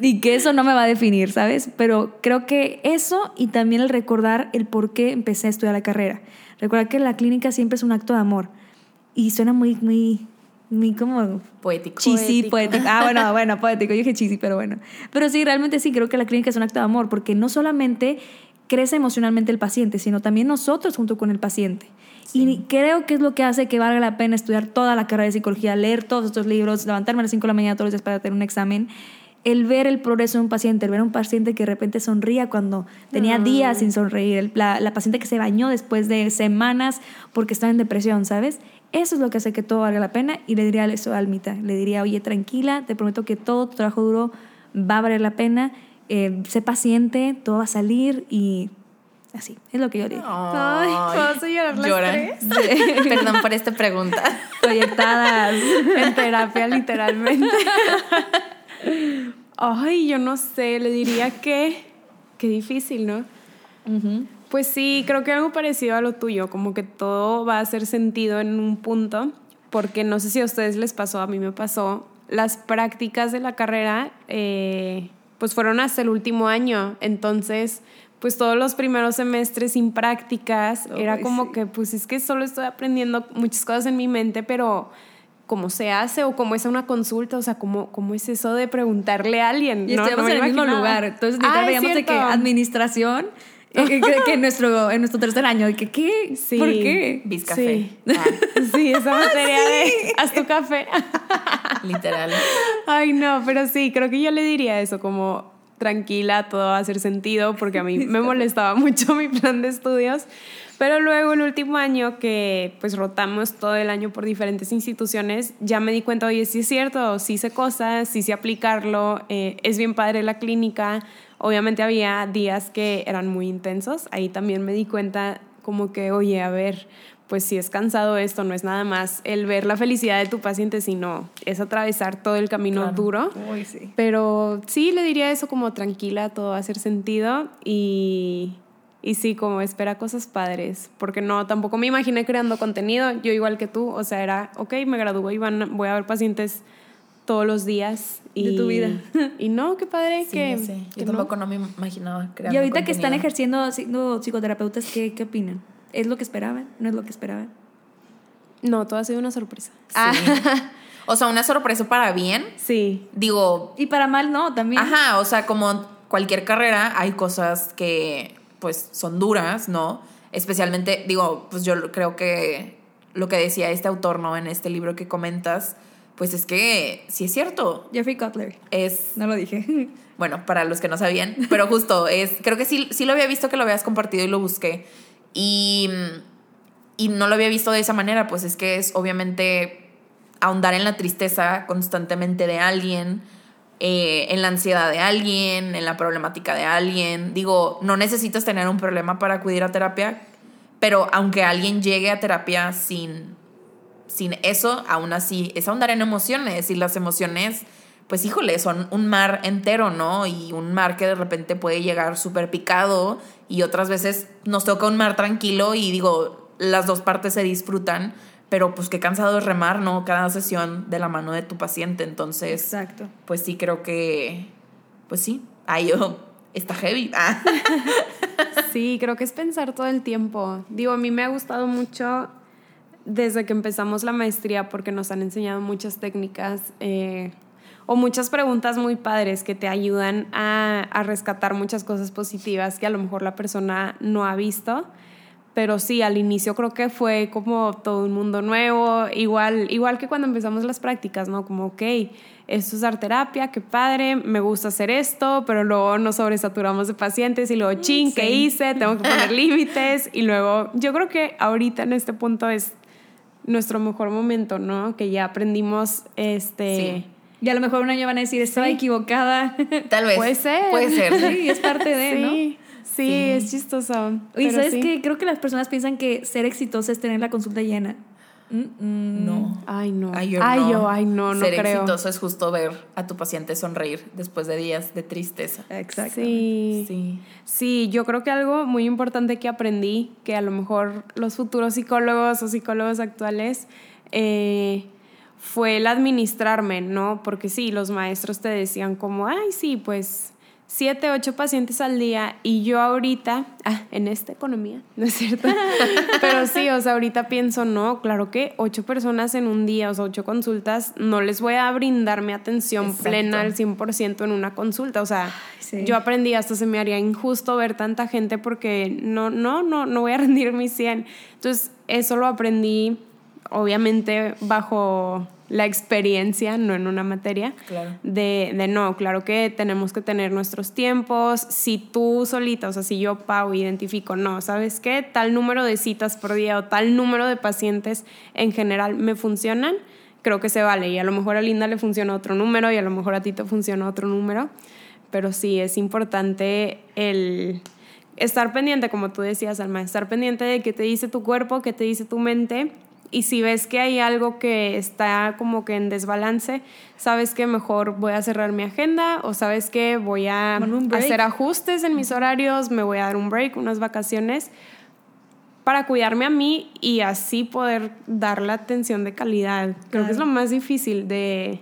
[SPEAKER 3] y que eso no me va a definir, ¿sabes? Pero creo que eso y también el recordar el por qué empecé a estudiar la carrera. Recordar que la clínica siempre es un acto de amor y suena muy, muy, muy como
[SPEAKER 4] Poético.
[SPEAKER 3] cheesy,
[SPEAKER 2] Poético.
[SPEAKER 3] poético. Ah, bueno, bueno, poético. Yo dije cheesy, pero bueno. Pero sí, realmente sí, creo que la clínica es un acto de amor porque no solamente crece emocionalmente el paciente, sino también nosotros junto con el paciente. Y creo que es lo que hace que valga la pena estudiar toda la carrera de psicología, leer todos estos libros, levantarme a las 5 de la mañana todos los días para tener un examen. El ver el progreso de un paciente, el ver a un paciente que de repente sonría cuando tenía días sin sonreír, el- la, la paciente que se bañó después de semanas porque estaba en depresión, ¿sabes? Eso es lo que hace que todo valga la pena y le diría eso a Almita. Le diría, oye, tranquila, te prometo que todo tu trabajo duro va a valer la pena, eh, sé paciente, todo va a salir y así. Es lo que yo le diría.
[SPEAKER 2] Ay, ¿vas a llorar las tres?
[SPEAKER 4] Perdón por esta pregunta.
[SPEAKER 3] Proyectadas.
[SPEAKER 2] en terapia, literalmente. Ay, yo no sé, le diría que. Qué difícil, ¿no? Pues sí, creo que algo parecido a lo tuyo, como que todo va a hacer sentido en un punto, porque no sé si a ustedes les pasó, a mí me pasó, las prácticas de la carrera, eh, pues fueron hasta el último año, entonces, pues todos los primeros semestres sin prácticas, era
[SPEAKER 3] Ay,
[SPEAKER 2] como
[SPEAKER 3] sí.
[SPEAKER 2] que, pues es que solo estoy aprendiendo muchas cosas en mi mente, pero cómo se hace o cómo es una consulta, o sea, cómo, cómo es eso de preguntarle a alguien.
[SPEAKER 3] Y
[SPEAKER 2] No,
[SPEAKER 3] estuvimos
[SPEAKER 2] no
[SPEAKER 3] en el mismo lugar. Entonces,
[SPEAKER 2] Ah,
[SPEAKER 3] veíamos de que administración, eh, que, que- que en, nuestro, en nuestro tercer año, de que, ¿qué?
[SPEAKER 2] Sí.
[SPEAKER 3] ¿Por qué?
[SPEAKER 4] Bizcafé.
[SPEAKER 2] Sí.
[SPEAKER 4] Ah,
[SPEAKER 2] Sí, esa materia de haz tu café.
[SPEAKER 4] literal.
[SPEAKER 2] Ay, no, pero sí, creo que yo le diría eso, como tranquila, todo va a hacer sentido, porque a mí me molestaba mucho mi plan de estudios. Pero luego el último año que pues rotamos todo el año por diferentes instituciones, ya me di cuenta, oye, sí es cierto, sí sé cosas, sí sé aplicarlo, eh, es bien padre la clínica. Obviamente había días que eran muy intensos, ahí también me di cuenta como que, oye, a ver, pues si es cansado esto, no es nada más el ver la felicidad de tu paciente, sino es atravesar todo el camino
[SPEAKER 4] Claro.
[SPEAKER 2] duro.
[SPEAKER 3] Uy, sí.
[SPEAKER 2] Pero sí le diría eso como tranquila, todo va a hacer sentido y, y sí, como espera cosas padres, porque no, tampoco me imaginé creando contenido, yo igual que tú, o sea, era, ok, me gradúo y van, voy a ver pacientes todos los días. Y,
[SPEAKER 3] De tu vida.
[SPEAKER 2] Y no, qué padre
[SPEAKER 4] Sí,
[SPEAKER 2] que, que
[SPEAKER 4] Yo
[SPEAKER 2] no.
[SPEAKER 4] tampoco no me imaginaba crear
[SPEAKER 3] Y ahorita que están ejerciendo siendo psicoterapeutas, ¿qué, ¿qué opinan? ¿Es lo que esperaban? ¿No es lo que esperaban?
[SPEAKER 2] No, todo ha sido una sorpresa.
[SPEAKER 4] O sea, una sorpresa para bien.
[SPEAKER 2] Sí,
[SPEAKER 4] Digo,
[SPEAKER 3] Y para mal, no, también.
[SPEAKER 4] Ajá, o sea, como cualquier carrera, hay cosas que pues son duras, ¿no? Especialmente, digo, pues yo creo que lo que decía este autor, ¿no? En este libro que comentas, pues es que sí es cierto.
[SPEAKER 3] Jeffrey Cutler.
[SPEAKER 4] Es,
[SPEAKER 3] No lo dije.
[SPEAKER 4] bueno, para los que no sabían, pero justo es, creo que sí, sí lo había visto que lo habías compartido y lo busqué. Y, y no lo había visto de esa manera, pues es que es obviamente ahondar en la tristeza constantemente de alguien eh, en la ansiedad de alguien, en la problemática de alguien. Digo, no necesitas tener un problema para acudir a terapia, pero aunque alguien llegue a terapia sin, sin eso, aún así es ahondar en emociones y las emociones, pues híjole, son un mar entero, ¿no? Y un mar que de repente puede llegar súper picado y otras veces nos toca un mar tranquilo y digo, las dos partes se disfrutan pero pues qué cansado es remar, ¿no? Cada sesión de la mano de tu paciente, entonces...
[SPEAKER 3] Exacto.
[SPEAKER 4] Pues sí, creo que, pues sí, ahí yo, está heavy. Ah.
[SPEAKER 2] sí, creo que es pensar todo el tiempo. Digo, a mí me ha gustado mucho desde que empezamos la maestría porque nos han enseñado muchas técnicas eh, o muchas preguntas muy padres que te ayudan a, a rescatar muchas cosas positivas que a lo mejor la persona no ha visto pero sí, al inicio creo que fue como todo un mundo nuevo, igual, igual que cuando empezamos las prácticas, ¿no? Como, ok, esto es art terapia, qué padre, me gusta hacer esto, pero luego nos sobresaturamos de pacientes y luego, mm, ching, ¿qué hice? Tengo que poner límites y luego, yo creo que ahorita en este punto es nuestro mejor momento, ¿no? Que ya aprendimos, este...
[SPEAKER 3] Y a lo mejor un año van a decir, estaba equivocada.
[SPEAKER 4] Tal vez.
[SPEAKER 2] Puede ser.
[SPEAKER 4] Puede ser.
[SPEAKER 3] Sí, es parte de, ¿no?
[SPEAKER 2] Sí, es chistoso.
[SPEAKER 3] Y sabes que creo que las personas piensan que ser exitosa es tener la consulta llena.
[SPEAKER 4] No.
[SPEAKER 2] Ay, no.
[SPEAKER 4] Ay, yo
[SPEAKER 2] ay,
[SPEAKER 4] no.
[SPEAKER 2] Yo, ay, no, no
[SPEAKER 4] Ser
[SPEAKER 2] creo.
[SPEAKER 4] exitoso es justo ver a tu paciente sonreír después de días de tristeza.
[SPEAKER 3] Exacto.
[SPEAKER 2] Sí.
[SPEAKER 4] Sí.
[SPEAKER 2] Sí, yo creo que algo muy importante que aprendí, que a lo mejor los futuros psicólogos o psicólogos actuales, eh, fue el administrarme, ¿no? Porque sí, los maestros te decían como, ay, sí, pues siete, ocho pacientes al día y yo ahorita, ah, en esta economía, ¿no es cierto? Pero sí, o sea, ahorita pienso, no, claro que ocho personas en un día, o sea, ocho consultas, no les voy a brindar mi atención plena al 100% en una consulta, o sea,
[SPEAKER 3] sí.
[SPEAKER 2] yo aprendí, hasta se me haría injusto ver tanta gente porque no, no, no, no voy a rendir mi 100. Entonces, eso lo aprendí, obviamente, bajo la experiencia, no en una materia,
[SPEAKER 4] Claro.
[SPEAKER 2] de, de no, claro que tenemos que tener nuestros tiempos. Si tú solita, o sea, si yo, Pau, identifico, no, ¿sabes qué? Tal número de citas por día o tal número de pacientes en general me funcionan, creo que se vale. Y a lo mejor a Linda le funciona otro número y a lo mejor a ti te funciona otro número. Pero sí, es importante el estar pendiente, como tú decías, Alma, estar pendiente de qué te dice tu cuerpo, qué te dice tu mente y si ves que hay algo que está como que en desbalance, sabes que mejor voy a cerrar mi agenda o sabes que voy a hacer ajustes en mis horarios, me voy a dar un break, unas vacaciones para cuidarme a mí y así poder dar la atención de calidad. Creo
[SPEAKER 3] Claro.
[SPEAKER 2] que es lo más difícil de,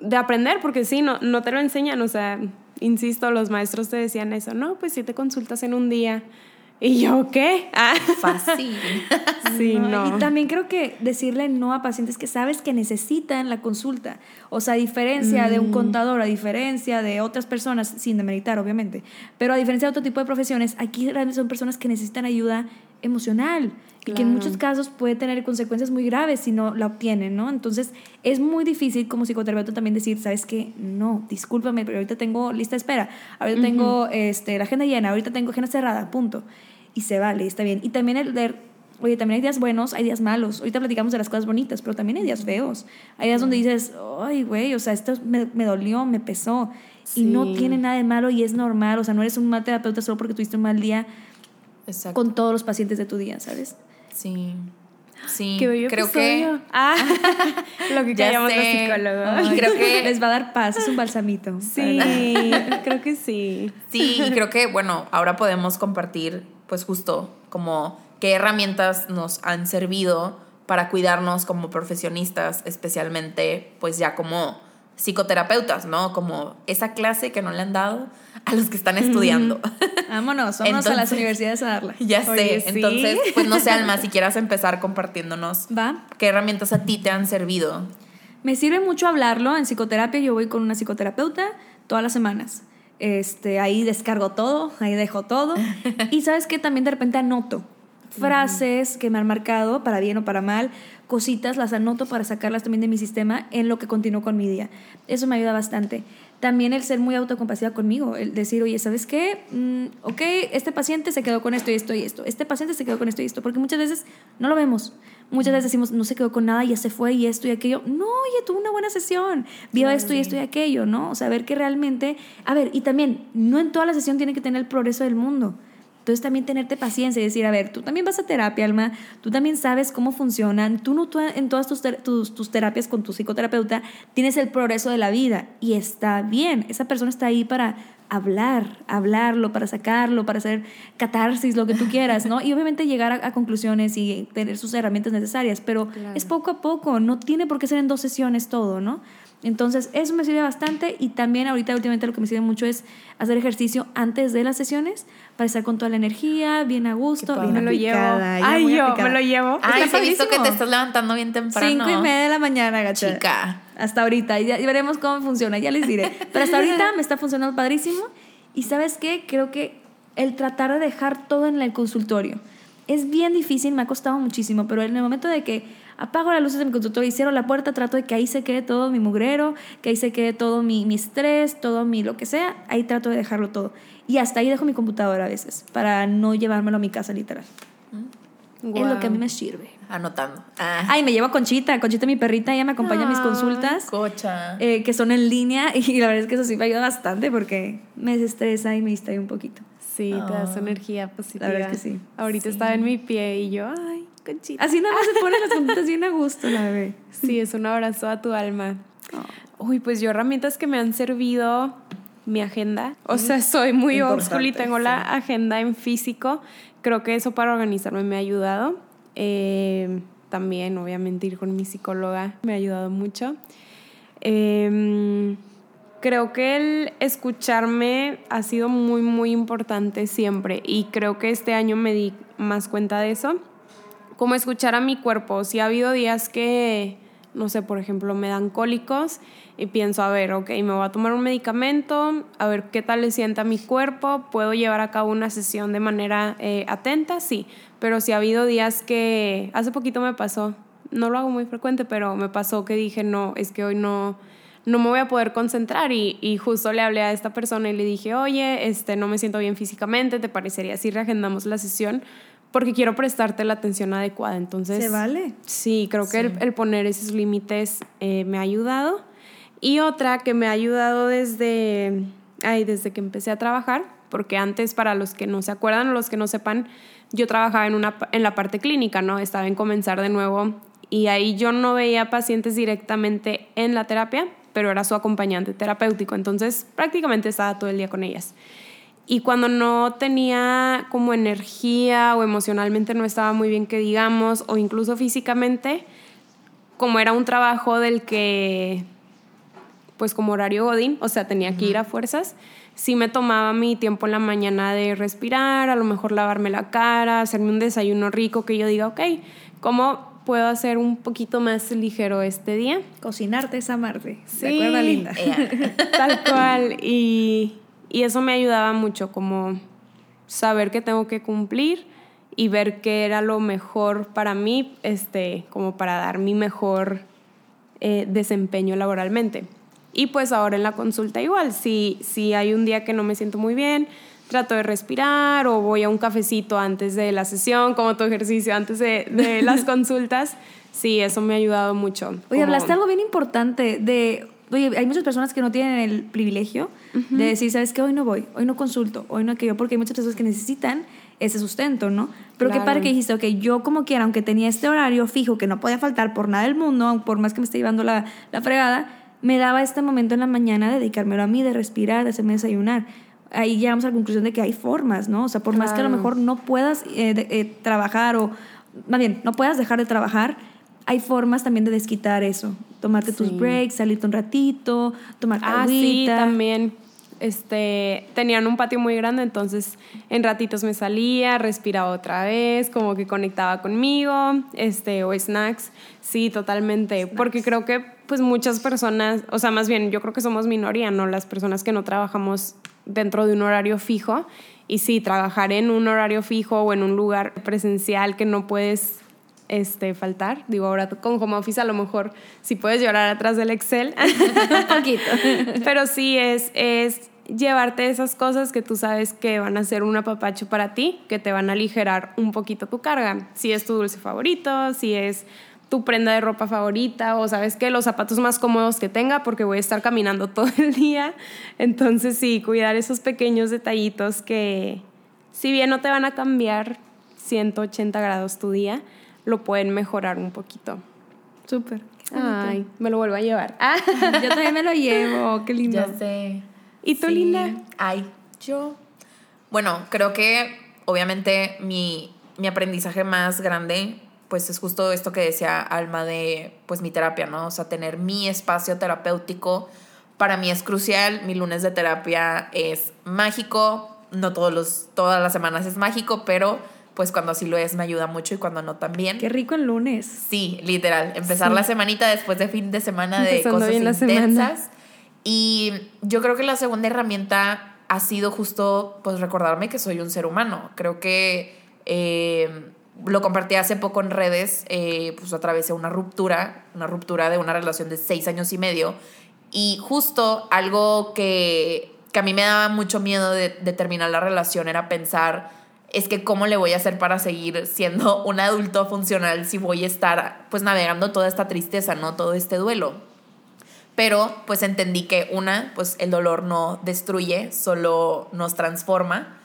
[SPEAKER 2] de aprender porque sí, no, no te lo enseñan, o sea, insisto, los maestros te decían eso, no, pues si te consultas en un día. Y yo, ¿qué? Ah,
[SPEAKER 4] Fácil.
[SPEAKER 2] sí,
[SPEAKER 3] No,
[SPEAKER 2] no.
[SPEAKER 3] Y también creo que decirle no a pacientes que sabes que necesitan la consulta. O sea, a diferencia de un contador, a diferencia de otras personas, sin demeritar, obviamente, pero a diferencia de otro tipo de profesiones, aquí realmente son personas que necesitan ayuda emocional y que en muchos casos puede tener consecuencias muy graves si no la obtienen, ¿no? Entonces, es muy difícil como psicoterapeuta también decir, ¿sabes qué? No, discúlpame, pero ahorita tengo lista de espera, ahorita tengo este, la agenda llena, ahorita tengo agenda cerrada, punto. Y se vale, está bien. Y también el de Oye, también hay días buenos, hay días malos. Ahorita platicamos de las cosas bonitas, pero también hay días feos. Hay días donde dices, ay, güey, o sea, esto me, me dolió, me pesó. Y no tiene nada de malo y es normal. O sea, no eres un mal terapeuta solo porque tuviste un mal día
[SPEAKER 4] Exacto.
[SPEAKER 3] con todos los pacientes de tu día, ¿sabes?
[SPEAKER 4] Sí. Sí.
[SPEAKER 2] Qué bello
[SPEAKER 4] creo
[SPEAKER 2] episodio.
[SPEAKER 4] que.
[SPEAKER 2] Ah, lo que
[SPEAKER 4] Ya
[SPEAKER 2] los psicólogos.
[SPEAKER 4] Creo que-
[SPEAKER 3] Les va a dar paz, es un balsamito.
[SPEAKER 2] Sí, creo que sí.
[SPEAKER 4] Sí, y creo que, bueno, ahora podemos compartir, pues justo como qué herramientas nos han servido para cuidarnos como profesionistas, especialmente, pues ya como psicoterapeutas, ¿no? Como esa clase que no le han dado a los que están estudiando.
[SPEAKER 3] Vámonos, vámonos a las universidades a darla.
[SPEAKER 4] ya sé.
[SPEAKER 2] Oye, sí.
[SPEAKER 4] Entonces, pues no sé, Alma, si quieras empezar compartiéndonos
[SPEAKER 3] Va.
[SPEAKER 4] qué herramientas a ti te han servido.
[SPEAKER 3] Me sirve mucho hablarlo. En psicoterapia yo voy con una psicoterapeuta todas las semanas. Este, ahí descargo todo, ahí dejo todo. y sabes que también de repente anoto frases que me han marcado, para bien o para mal, cositas, las anoto para sacarlas también de mi sistema en lo que continúo con mi día. Eso me ayuda bastante. también el ser muy autocompasiva conmigo, el decir, oye, ¿sabes qué? Mm, ok, este paciente se quedó con esto y esto y esto, este paciente se quedó con esto y esto, porque muchas veces no lo vemos. Muchas veces decimos, no se quedó con nada, ya se fue y esto y aquello. No, oye, tuvo una buena sesión, vio esto y esto y aquello, ¿no? O sea, ver que realmente, a ver, y también, no en toda la sesión tiene que tener el progreso del mundo. Entonces también tenerte paciencia y decir, a ver, tú también vas a terapia, Alma, tú también sabes cómo funcionan, tú no tú en todas tus, tus, tus, terapias con tu psicoterapeuta tienes el progreso de la vida y está bien, esa persona está ahí para hablar, hablarlo, para sacarlo, para hacer catarsis, lo que tú quieras, ¿no? Y obviamente llegar a, conclusiones y tener sus herramientas necesarias, pero es poco a poco, no tiene por qué ser en dos sesiones todo, ¿no? Entonces, eso me sirve bastante y también ahorita últimamente lo que me sirve mucho es hacer ejercicio antes de las sesiones para estar con toda la energía, bien a gusto, bien
[SPEAKER 2] me lo llevo. Ay, yo me lo llevo.
[SPEAKER 4] Ay, he visto que te estás levantando bien temprano.
[SPEAKER 3] Cinco y media de la mañana, gacha.
[SPEAKER 4] Chica.
[SPEAKER 3] Hasta ahorita. Y, y veremos cómo funciona, ya les diré. Pero hasta ahorita me está funcionando padrísimo. Y ¿sabes qué? Creo que el tratar de dejar todo en el consultorio es bien difícil, me ha costado muchísimo, pero en el momento de que apago las luces de mi consultorio y cierro la puerta, trato de que ahí se quede todo mi mugrero, que ahí se quede todo mi, mi estrés, todo mi lo que sea, ahí trato de dejarlo todo. Y hasta ahí dejo mi computadora a veces, para no llevármelo a mi casa literal. Es lo que a mí me sirve.
[SPEAKER 4] Anotando.
[SPEAKER 3] Ah. Ay, me llevo a Conchita. Conchita, mi perrita, ella me acompaña a mis consultas.
[SPEAKER 4] Cocha.
[SPEAKER 3] Eh, que son en línea. Y la verdad es que eso sí me ayuda bastante porque me desestresa y me distrae un poquito.
[SPEAKER 2] Sí, te das ah. energía positiva.
[SPEAKER 3] La verdad es que sí.
[SPEAKER 2] Ahorita estaba en mi pie y yo, ay, Conchita.
[SPEAKER 3] Así nada más se ponen las consultas bien a gusto, la bebé.
[SPEAKER 2] Sí, es un abrazo a tu alma. Uy, pues yo herramientas que me han servido mi agenda. O sea, soy muy school y tengo la agenda en físico. Creo que eso para organizarme me ha ayudado. Eh, también, obviamente, ir con mi psicóloga me ha ayudado mucho. Em, creo que el escucharme ha sido muy, muy importante siempre y creo que este año me di más cuenta de eso. Como escuchar a mi cuerpo. Si ha habido días que, no sé, por ejemplo, me dan cólicos y pienso, a ver, ok, me voy a tomar un medicamento, a ver qué tal le sienta mi cuerpo, puedo llevar a cabo una sesión de manera eh, atenta, sí, pero si ha habido días que, hace poquito me pasó, no lo hago muy frecuente, pero me pasó que dije, no, es que hoy no, no me voy a poder concentrar y, y, justo le hablé a esta persona y le dije, oye, este, no me siento bien físicamente, ¿te parecería si reagendamos la sesión? Porque quiero prestarte la atención adecuada. Entonces,
[SPEAKER 3] ¿se vale?
[SPEAKER 2] Sí, creo que el, poner esos límites eh, me ha ayudado. Y otra que me ha ayudado desde, ay, desde que empecé a trabajar, porque antes, para los que no se acuerdan o los que no sepan, yo trabajaba en, una, en la parte clínica, ¿no? Estaba en comenzar de nuevo y ahí yo no veía pacientes directamente en la terapia, pero era su acompañante terapéutico, entonces prácticamente estaba todo el día con ellas. Y cuando no tenía como energía o emocionalmente no estaba muy bien que digamos, o incluso físicamente, como era un trabajo del que pues como horario Godín, o sea, tenía que ir a fuerzas. Sí me tomaba mi tiempo en la mañana de respirar, a lo mejor lavarme la cara, hacerme un desayuno rico que yo diga, ok, ¿cómo puedo hacer un poquito más ligero este día?
[SPEAKER 3] Cocinarte es amarte. Sí. ¿De linda?
[SPEAKER 2] Tal cual. Y, y eso me ayudaba mucho, como saber que tengo que cumplir y ver qué era lo mejor para mí, este, como para dar mi mejor eh, desempeño laboralmente. Y pues ahora en la consulta igual, si, si hay un día que no me siento muy bien, trato de respirar o voy a un cafecito antes de la sesión, como tu ejercicio antes de, de las consultas. Sí, eso me ha ayudado mucho.
[SPEAKER 3] Oye, hablaste algo bien importante de, oye, hay muchas personas que no tienen el privilegio de decir, ¿sabes qué? Hoy no voy, hoy no consulto, hoy no aquello, porque hay muchas personas que necesitan ese sustento, ¿no? Pero qué padre que dijiste, ok, yo como quiera, aunque tenía este horario fijo que no podía faltar por nada del mundo, por más que me esté llevando la, la fregada, me daba este momento en la mañana de dedicármelo a mí, de respirar, de hacerme desayunar. Ahí llegamos a la conclusión de que hay formas, ¿no? O sea, por más que a lo mejor no puedas eh, eh, trabajar o, más bien, no puedas dejar de trabajar, hay formas también de desquitar eso. Tomarte tus breaks, salirte un ratito, tomar ah, sí,
[SPEAKER 2] también este, tenían un patio muy grande, entonces en ratitos me salía, respiraba otra vez, como que conectaba conmigo, este, o snacks, sí, totalmente, porque creo que pues muchas personas, o sea, más bien yo creo que somos minoría, ¿no? Las personas que no trabajamos dentro de un horario fijo, y sí, trabajar en un horario fijo o en un lugar presencial que no puedes este, faltar. Digo, ahora con home office a lo mejor si puedes llorar atrás del Excel.
[SPEAKER 3] Un poquito.
[SPEAKER 2] Pero sí es, es llevarte esas cosas que tú sabes que van a ser un apapacho para ti, que te van a aligerar un poquito tu carga. Si es tu dulce favorito, si es tu prenda de ropa favorita o sabes que los zapatos más cómodos que tenga porque voy a estar caminando todo el día. Entonces sí, cuidar esos pequeños detallitos que si bien no te van a cambiar 180 grados tu día, lo pueden mejorar un poquito.
[SPEAKER 3] Súper.
[SPEAKER 2] Ay, me lo vuelvo a llevar.
[SPEAKER 3] Ah, yo también me lo llevo, qué lindo.
[SPEAKER 4] Ya sé.
[SPEAKER 2] ¿Y tú,
[SPEAKER 4] Sí.
[SPEAKER 2] Linda?
[SPEAKER 4] Ay, yo. Bueno, creo que obviamente mi, mi aprendizaje más grande, pues es justo esto que decía Alma de, pues mi terapia, ¿no? O sea, tener mi espacio terapéutico para mí es crucial. Mi lunes de terapia es mágico. No todos los, todas las semanas es mágico, pero pues cuando así lo es me ayuda mucho y cuando no también.
[SPEAKER 3] Qué rico el lunes.
[SPEAKER 4] Sí, literal. Empezar
[SPEAKER 2] Sí.
[SPEAKER 4] la semanita después de fin de semana de
[SPEAKER 2] Empezando
[SPEAKER 4] cosas
[SPEAKER 2] bien la semana.
[SPEAKER 4] intensas. Y yo creo que la segunda herramienta ha sido justo pues recordarme que soy un ser humano. Creo que eh, lo compartí hace poco en redes, eh, pues atravesé una ruptura, una ruptura de una relación de seis años y medio. Y justo algo que, que a mí me daba mucho miedo de, de terminar la relación era pensar, es que cómo le voy a hacer para seguir siendo un adulto funcional si voy a estar pues navegando toda esta tristeza, ¿no? Todo este duelo. Pero pues entendí que una, pues el dolor no destruye, solo nos transforma.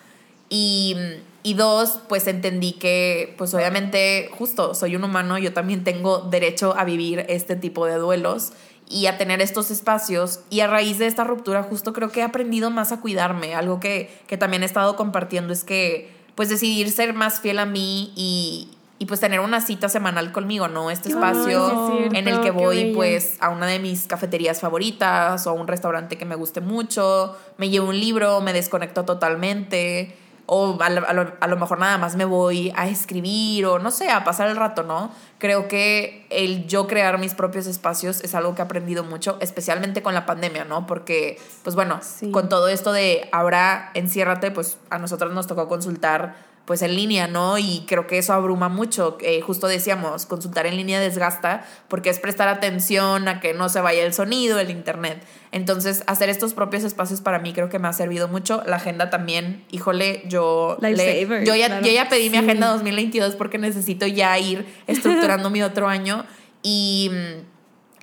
[SPEAKER 4] Y, y dos, pues entendí que pues obviamente justo soy un humano, yo también tengo derecho a vivir este tipo de duelos y a tener estos espacios. Y a raíz de esta ruptura justo creo que he aprendido más a cuidarme. Algo que, que también he estado compartiendo es que pues decidir ser más fiel a mí y, y pues tener una cita semanal conmigo, ¿no? Este espacio
[SPEAKER 2] es
[SPEAKER 4] en el que voy pues a una de mis cafeterías favoritas o a un restaurante que me guste mucho, me llevo un libro, me desconecto totalmente o a lo, a lo- a lo mejor nada más me voy a escribir o no sé, a pasar el rato, ¿no? Creo que el yo crear mis propios espacios es algo que he aprendido mucho, especialmente con la pandemia, ¿no? Porque, pues bueno,
[SPEAKER 2] Sí.
[SPEAKER 4] con todo esto de ahora enciérrate, pues a nosotros nos tocó consultar pues en línea, ¿no? Y creo que eso abruma mucho. Eh, justo decíamos, consultar en línea desgasta porque es prestar atención a que no se vaya el sonido, el internet. Entonces, hacer estos propios espacios para mí creo que me ha servido mucho. La agenda también, híjole, yo, le- yo, ya,
[SPEAKER 3] claro.
[SPEAKER 4] yo ya pedí mi agenda 2022 porque necesito ya ir estructurando mi otro año. Y, mm,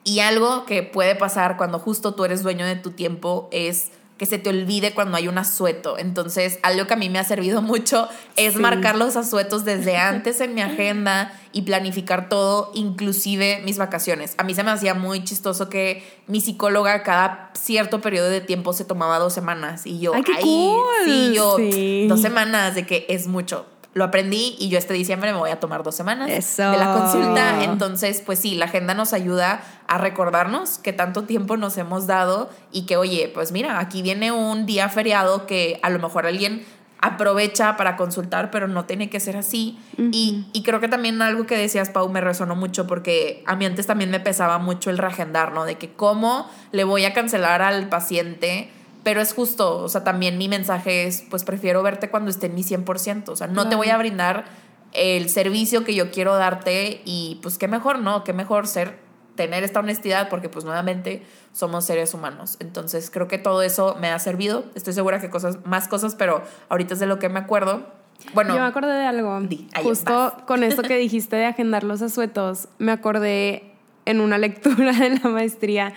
[SPEAKER 4] y algo que puede pasar cuando justo tú eres dueño de tu tiempo es que se te olvide cuando hay un asueto. Entonces, algo que a mí me ha servido mucho es
[SPEAKER 2] Sí.
[SPEAKER 4] marcar los asuetos desde antes en mi agenda y planificar todo, inclusive mis vacaciones. A mí se me hacía muy chistoso que mi psicóloga cada cierto periodo de tiempo se tomaba dos semanas y yo,
[SPEAKER 3] ¡Ay, qué cool!
[SPEAKER 4] sí, yo,
[SPEAKER 2] Sí.
[SPEAKER 4] dos semanas de que es mucho. Lo aprendí y yo este diciembre me voy a tomar dos semanas
[SPEAKER 3] Eso.
[SPEAKER 4] de la consulta. Entonces, pues sí, la agenda nos ayuda a recordarnos que tanto tiempo nos hemos dado y que, oye, pues mira, aquí viene un día feriado que a lo mejor alguien aprovecha para consultar, pero no tiene que ser así. y, y creo que también algo que decías, Pau, me resonó mucho porque a mí antes también me pesaba mucho el reagendar, ¿no? De que cómo le voy a cancelar al paciente. Pero es justo, o sea, también mi mensaje es, pues prefiero verte cuando esté en mi 100%, o sea, no te voy a brindar el servicio que yo quiero darte y pues qué mejor, ¿no? Qué mejor ser, tener esta honestidad porque pues nuevamente somos seres humanos. Entonces creo que todo eso me ha servido. Estoy segura que cosas, más cosas, pero ahorita es de lo que me acuerdo. Bueno,
[SPEAKER 2] Yo me acordé de algo.
[SPEAKER 4] Di,
[SPEAKER 2] Justo con esto que dijiste de agendar los asuetos, me acordé en una lectura de la maestría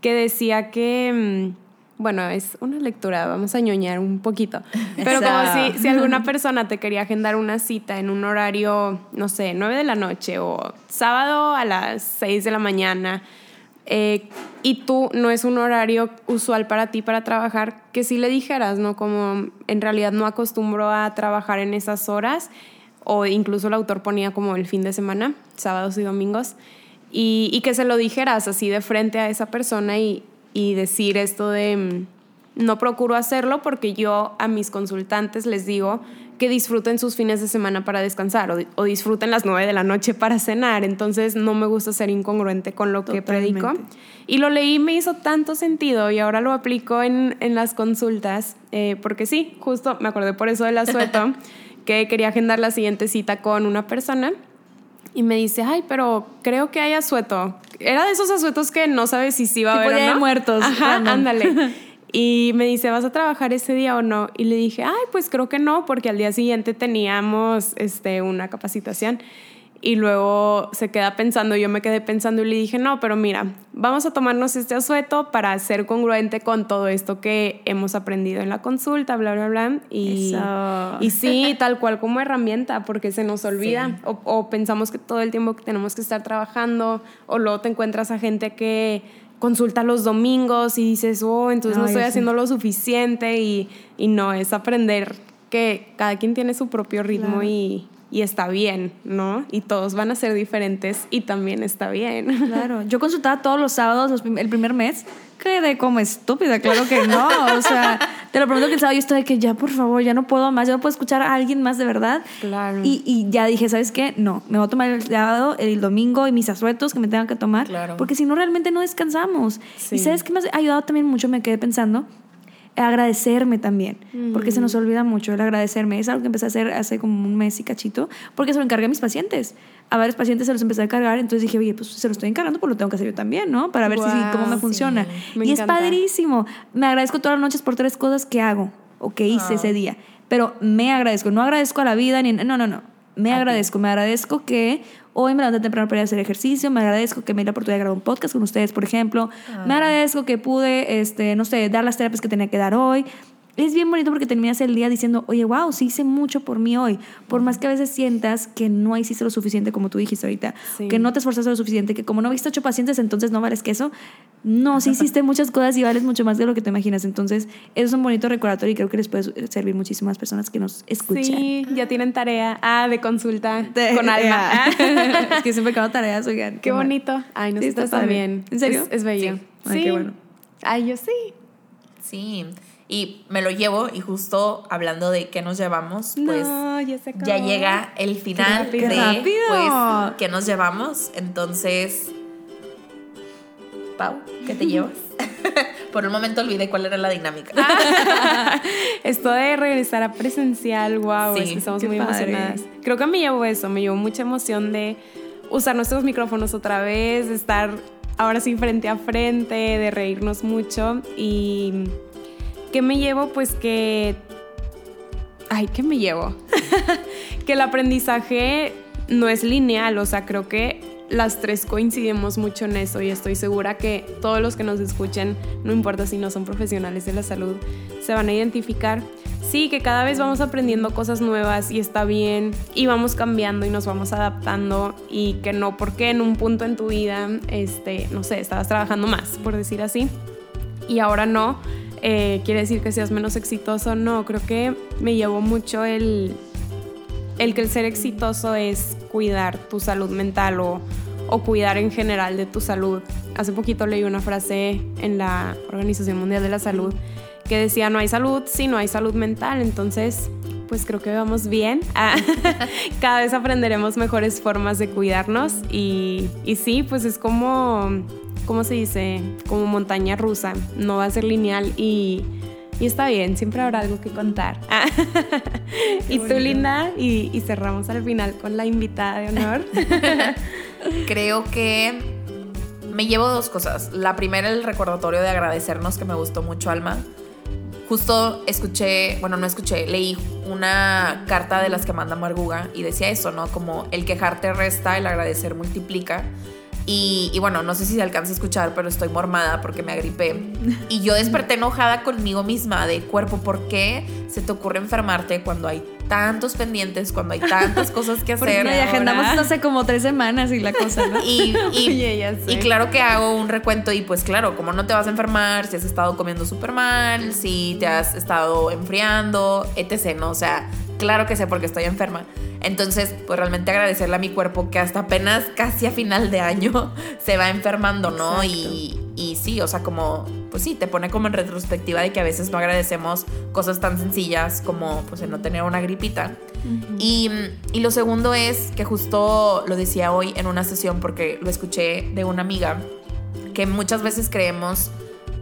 [SPEAKER 2] que decía que, mm, bueno, es una lectura, vamos a ñoñar un poquito, pero como si, si alguna persona te quería agendar una cita en un horario, no sé, 9 de la noche o sábado a las 6 de la mañana, eh, y tú no es un horario usual para ti para trabajar, que sí le dijeras, ¿no? Como en realidad no acostumbro a trabajar en esas horas, o incluso el autor ponía como el fin de semana, sábados y domingos, y, y que se lo dijeras así de frente a esa persona y, y decir esto de mm, no procuro hacerlo porque yo a mis consultantes les digo que disfruten sus fines de semana para descansar o, o disfruten las nueve de la noche para cenar. Entonces no me gusta ser incongruente con lo que predico.
[SPEAKER 3] Totalmente.
[SPEAKER 2] Y lo leí me hizo tanto sentido y ahora lo aplico en, en las consultas eh, porque sí, justo me acordé por eso del asueto que quería agendar la siguiente cita con una persona y me dice, ay, pero creo que hay asueto. Era de esos asuetos que no sabes si sí va a haber o no.
[SPEAKER 3] Muertos,
[SPEAKER 2] Ajá, ándale. Y me dice, ¿vas a trabajar ese día o no? Y le dije, ay, pues creo que no, porque al día siguiente teníamos este, una capacitación. Y luego se queda pensando, yo me quedé pensando y le dije, no, pero mira, vamos a tomarnos este asueto para ser congruente con todo esto que hemos aprendido en la consulta, bla, bla, bla. Y,
[SPEAKER 3] Eso.
[SPEAKER 2] y sí, tal cual como herramienta, porque se nos olvida. O, o pensamos que todo el tiempo que tenemos que estar trabajando, o luego te encuentras a gente que consulta los domingos y dices, oh, entonces no
[SPEAKER 3] Ay,
[SPEAKER 2] estoy
[SPEAKER 3] sí.
[SPEAKER 2] haciendo lo suficiente y, y no, es aprender que cada quien tiene su propio ritmo
[SPEAKER 3] Claro.
[SPEAKER 2] y, y está bien, ¿no? Y todos van a ser diferentes y también está bien.
[SPEAKER 3] Claro, yo consultaba todos los sábados los prim- el primer mes. Quedé como estúpida, claro que no. O sea, te lo prometo que el sábado yo estaba de que ya, por favor, ya no puedo más, ya no puedo escuchar a alguien más de verdad.
[SPEAKER 2] Claro.
[SPEAKER 3] Y, y ya dije, ¿sabes qué? No, me voy a tomar el sábado, el domingo y mis asuetos que me tengan que tomar.
[SPEAKER 4] Claro.
[SPEAKER 3] Porque si no, realmente no descansamos.
[SPEAKER 2] Sí.
[SPEAKER 3] Y ¿sabes qué me ha ayudado también mucho? Me quedé pensando. Agradecerme también, porque se nos olvida mucho el agradecerme. Es algo que empecé a hacer hace como un mes y cachito, porque se lo encargué a mis pacientes. A varios pacientes se los empecé a cargar, entonces dije, oye, pues se lo estoy encargando, pues lo tengo que hacer yo también, ¿no? Para ver si, si- cómo me
[SPEAKER 2] Guau,
[SPEAKER 3] funciona.
[SPEAKER 2] sí. Me
[SPEAKER 3] y
[SPEAKER 2] encanta.
[SPEAKER 3] es padrísimo. Me agradezco todas las noches por tres cosas que hago o que hice ese día, pero me agradezco. No agradezco a la vida ni. No, no, no. Me agradezco. Me agradezco que hoy me levanté temprano para ir a hacer ejercicio. Me agradezco que me di la oportunidad de grabar un podcast con ustedes, por ejemplo. Me agradezco que pude, este, no sé, dar las terapias que tenía que dar hoy. Es bien bonito porque terminas el día diciendo, oye, wow, sí hice mucho por mí hoy. Por más que a veces sientas que no hiciste lo suficiente, como tú dijiste ahorita,
[SPEAKER 2] Sí.
[SPEAKER 3] que no te esforzaste lo suficiente, que como no viste ocho pacientes, entonces no vales queso. No, sí hiciste muchas cosas y vales mucho más de lo que te imaginas. Entonces, eso es un bonito recordatorio y creo que les puede servir muchísimo a las personas que nos escuchan.
[SPEAKER 2] Sí, ya tienen tarea. Ah, de consulta
[SPEAKER 3] De-
[SPEAKER 2] con alma.
[SPEAKER 3] Ya. es que siempre acabo tareas, oigan.
[SPEAKER 2] Qué
[SPEAKER 3] mal.
[SPEAKER 2] bonito. Ay,
[SPEAKER 3] Sí,
[SPEAKER 2] nosotros
[SPEAKER 3] está padre.
[SPEAKER 2] también.
[SPEAKER 3] ¿En serio?
[SPEAKER 2] Es, es bello.
[SPEAKER 3] Sí. Ay, qué bueno.
[SPEAKER 2] Ay, yo sí.
[SPEAKER 4] Sí. Y me lo llevo y justo hablando de qué nos llevamos, pues
[SPEAKER 2] no, ya
[SPEAKER 4] llega el final
[SPEAKER 2] rápido.
[SPEAKER 4] de
[SPEAKER 3] ¡Qué
[SPEAKER 4] pues qué nos llevamos. Entonces, Pau, ¿qué te llevas? Por un momento olvidé cuál era la dinámica.
[SPEAKER 2] Esto de regresar a presencial, wow,
[SPEAKER 4] Sí,
[SPEAKER 2] es que estamos muy
[SPEAKER 3] padre.
[SPEAKER 2] emocionadas. Creo que me llevo eso, me llevo mucha emoción de usar nuestros micrófonos otra vez, de estar ahora sí frente a frente, de reírnos mucho y ¿qué me llevo? Pues que ay, ¿qué me llevo? que el aprendizaje no es lineal, o sea, creo que las tres coincidimos mucho en eso y estoy segura que todos los que nos escuchen, no importa si no son profesionales de la salud, se van a identificar. Sí, que cada vez vamos aprendiendo cosas nuevas y está bien y vamos cambiando y nos vamos adaptando y que no porque en un punto en tu vida, este, no sé, estabas trabajando más, por decir así, y ahora no, eh, quiere decir que seas menos exitoso. No, creo que me llevó mucho el, el que el ser exitoso es cuidar tu salud mental o, o cuidar en general de tu salud. Hace poquito leí una frase en la Organización Mundial de la Salud que decía no hay salud si no hay salud mental. Entonces, pues creo que vamos bien. Ah, Cada vez aprenderemos mejores formas de cuidarnos y, y sí, pues es como, ¿cómo se dice? Como montaña rusa. No va a ser lineal y... Y está bien, siempre habrá algo que contar. Ah. y tú, Linda, y, y cerramos al final con la invitada de honor.
[SPEAKER 4] Creo que me llevo dos cosas. La primera, el recordatorio de agradecernos, que me gustó mucho, Alma. Justo escuché, bueno, no escuché, leí una carta de las que manda Marguga y decía eso, ¿no? Como el quejarte resta, el agradecer multiplica. Y, bueno, no sé si se alcanza a escuchar, pero estoy mormada porque me agripé. Y yo desperté enojada conmigo misma de cuerpo, ¿por qué se te ocurre enfermarte cuando hay tantos pendientes, cuando hay tantas cosas que hacer?
[SPEAKER 3] y agendamos
[SPEAKER 2] ahora.
[SPEAKER 3] hace como tres semanas y la cosa, ¿no?
[SPEAKER 4] Y, y,
[SPEAKER 2] Oye,
[SPEAKER 4] y claro que hago un recuento y pues claro, como no te vas a enfermar, si has estado comiendo súper mal, si te has estado enfriando, etc. ¿no? O sea, claro que sé porque estoy enferma. Entonces, pues realmente agradecerle a mi cuerpo que hasta apenas casi a final de año se va enfermando, ¿no? Y, y sí, o sea, como, pues sí, te pone como en retrospectiva de que a veces no agradecemos cosas tan sencillas como pues el no tener una gripita. y, y lo segundo es que justo lo decía hoy en una sesión porque lo escuché de una amiga, que muchas veces creemos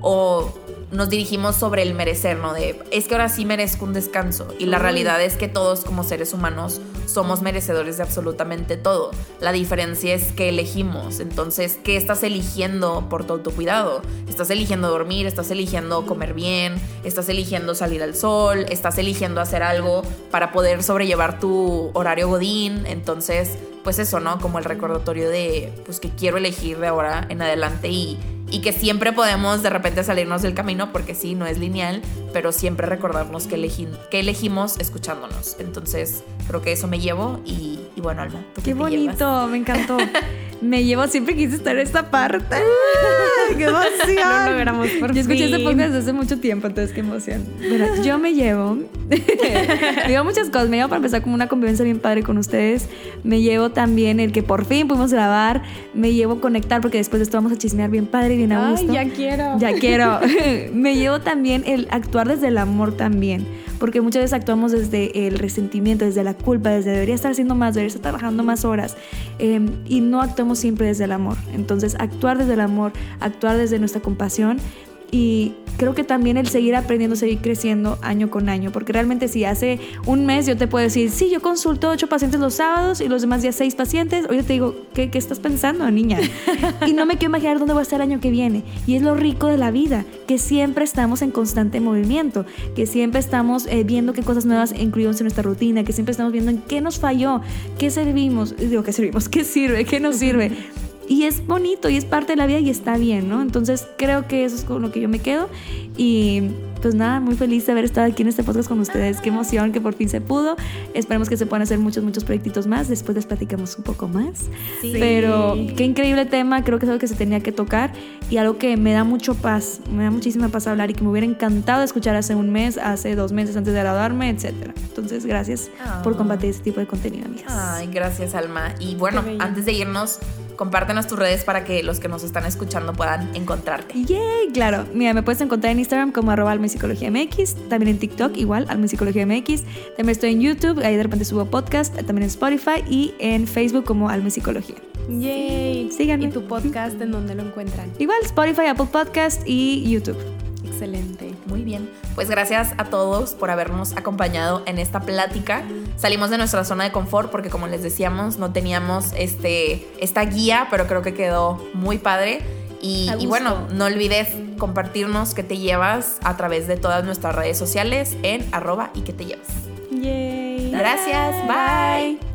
[SPEAKER 4] o nos dirigimos sobre el merecer, ¿no? De, es que ahora sí merezco un descanso. Y la realidad es que todos como seres humanos somos merecedores de absolutamente todo. La diferencia es que elegimos. Entonces, ¿qué estás eligiendo por tu autocuidado? Estás eligiendo dormir, estás eligiendo comer bien, estás eligiendo salir al sol, estás eligiendo hacer algo para poder sobrellevar tu horario godín. Entonces, pues eso, ¿no? Como el recordatorio de, pues que quiero elegir de ahora en adelante y, y que siempre podemos de repente salirnos del camino porque sí, no es lineal, pero siempre recordarnos que, que elegimos escuchándonos. Entonces, creo que eso me llevo y, bueno, Alma.
[SPEAKER 3] qué, bonito, me encantó. me llevo, siempre quise estar en esta parte. ¡Qué emoción!
[SPEAKER 2] Lo logramos por
[SPEAKER 3] Yo escuché este podcast desde hace mucho tiempo, entonces qué emoción. Yo me llevo, me llevo muchas cosas. Me llevo para empezar como una convivencia bien padre con ustedes. Me llevo también el que por fin pudimos grabar. Me llevo conectar porque después de esto vamos a chismear bien padre y bien a gusto.
[SPEAKER 2] Ay, ya quiero.
[SPEAKER 3] Ya quiero. me llevo también el actuar desde el amor también porque muchas veces actuamos desde el resentimiento, desde la culpa, desde debería estar haciendo más, debería estar trabajando más horas em, y no actuamos siempre desde el amor. Entonces, actuar desde el amor, actuar desde nuestra compasión y creo que también el seguir aprendiendo, seguir creciendo año con año, porque realmente si hace un mes yo te puedo decir, sí, yo consulto ocho pacientes los sábados y los demás días seis pacientes, hoy yo te digo, ¿qué, ¿qué, estás pensando, niña? y no me quiero imaginar dónde voy a estar el año que viene. Y es lo rico de la vida, que siempre estamos en constante movimiento, que siempre estamos eh, viendo qué cosas nuevas incluimos en nuestra rutina, que siempre estamos viendo en qué nos falló, qué servimos, digo, qué servimos, qué sirve, qué nos sirve. Y es bonito y es parte de la vida y está bien, ¿no? Entonces creo que eso es con lo que yo me quedo. Y pues nada, muy feliz de haber estado aquí en este podcast con ustedes. Qué emoción que por fin se pudo. Esperemos que se puedan hacer muchos, muchos proyectitos más. Después les platicamos un poco más. Sí. Pero qué increíble tema. Creo que es algo que se tenía que tocar y algo que me da mucho paz. Me da muchísima paz hablar y que me hubiera encantado escuchar hace un mes, hace dos meses antes de graduarme, etc. Entonces, gracias por compartir este tipo de contenido, amigas.
[SPEAKER 4] Ay, gracias, Alma. Y bueno, antes de irnos, compártenos tus redes para que los que nos están escuchando puedan encontrarte.
[SPEAKER 3] Yay, claro. Mira, me puedes encontrar en Instagram como arroba Psicología MX, también en TikTok igual, Alma Psicología MX, también estoy en YouTube, ahí de repente subo podcast, también en Spotify y en Facebook como Alma Psicología.
[SPEAKER 2] Yay.
[SPEAKER 3] Síganme.
[SPEAKER 2] ¿Y tu podcast en dónde lo encuentran?
[SPEAKER 3] Igual, Spotify, Apple Podcast y YouTube.
[SPEAKER 2] Excelente.
[SPEAKER 4] Muy bien. Pues gracias a todos por habernos acompañado en esta plática. Salimos de nuestra zona de confort porque como les decíamos, no teníamos este, esta guía, pero creo que quedó muy padre. Y, y, bueno, no olvides compartirnos qué te llevas a través de todas nuestras redes sociales en arroba y qué te llevas.
[SPEAKER 2] Yay.
[SPEAKER 4] Gracias, bye.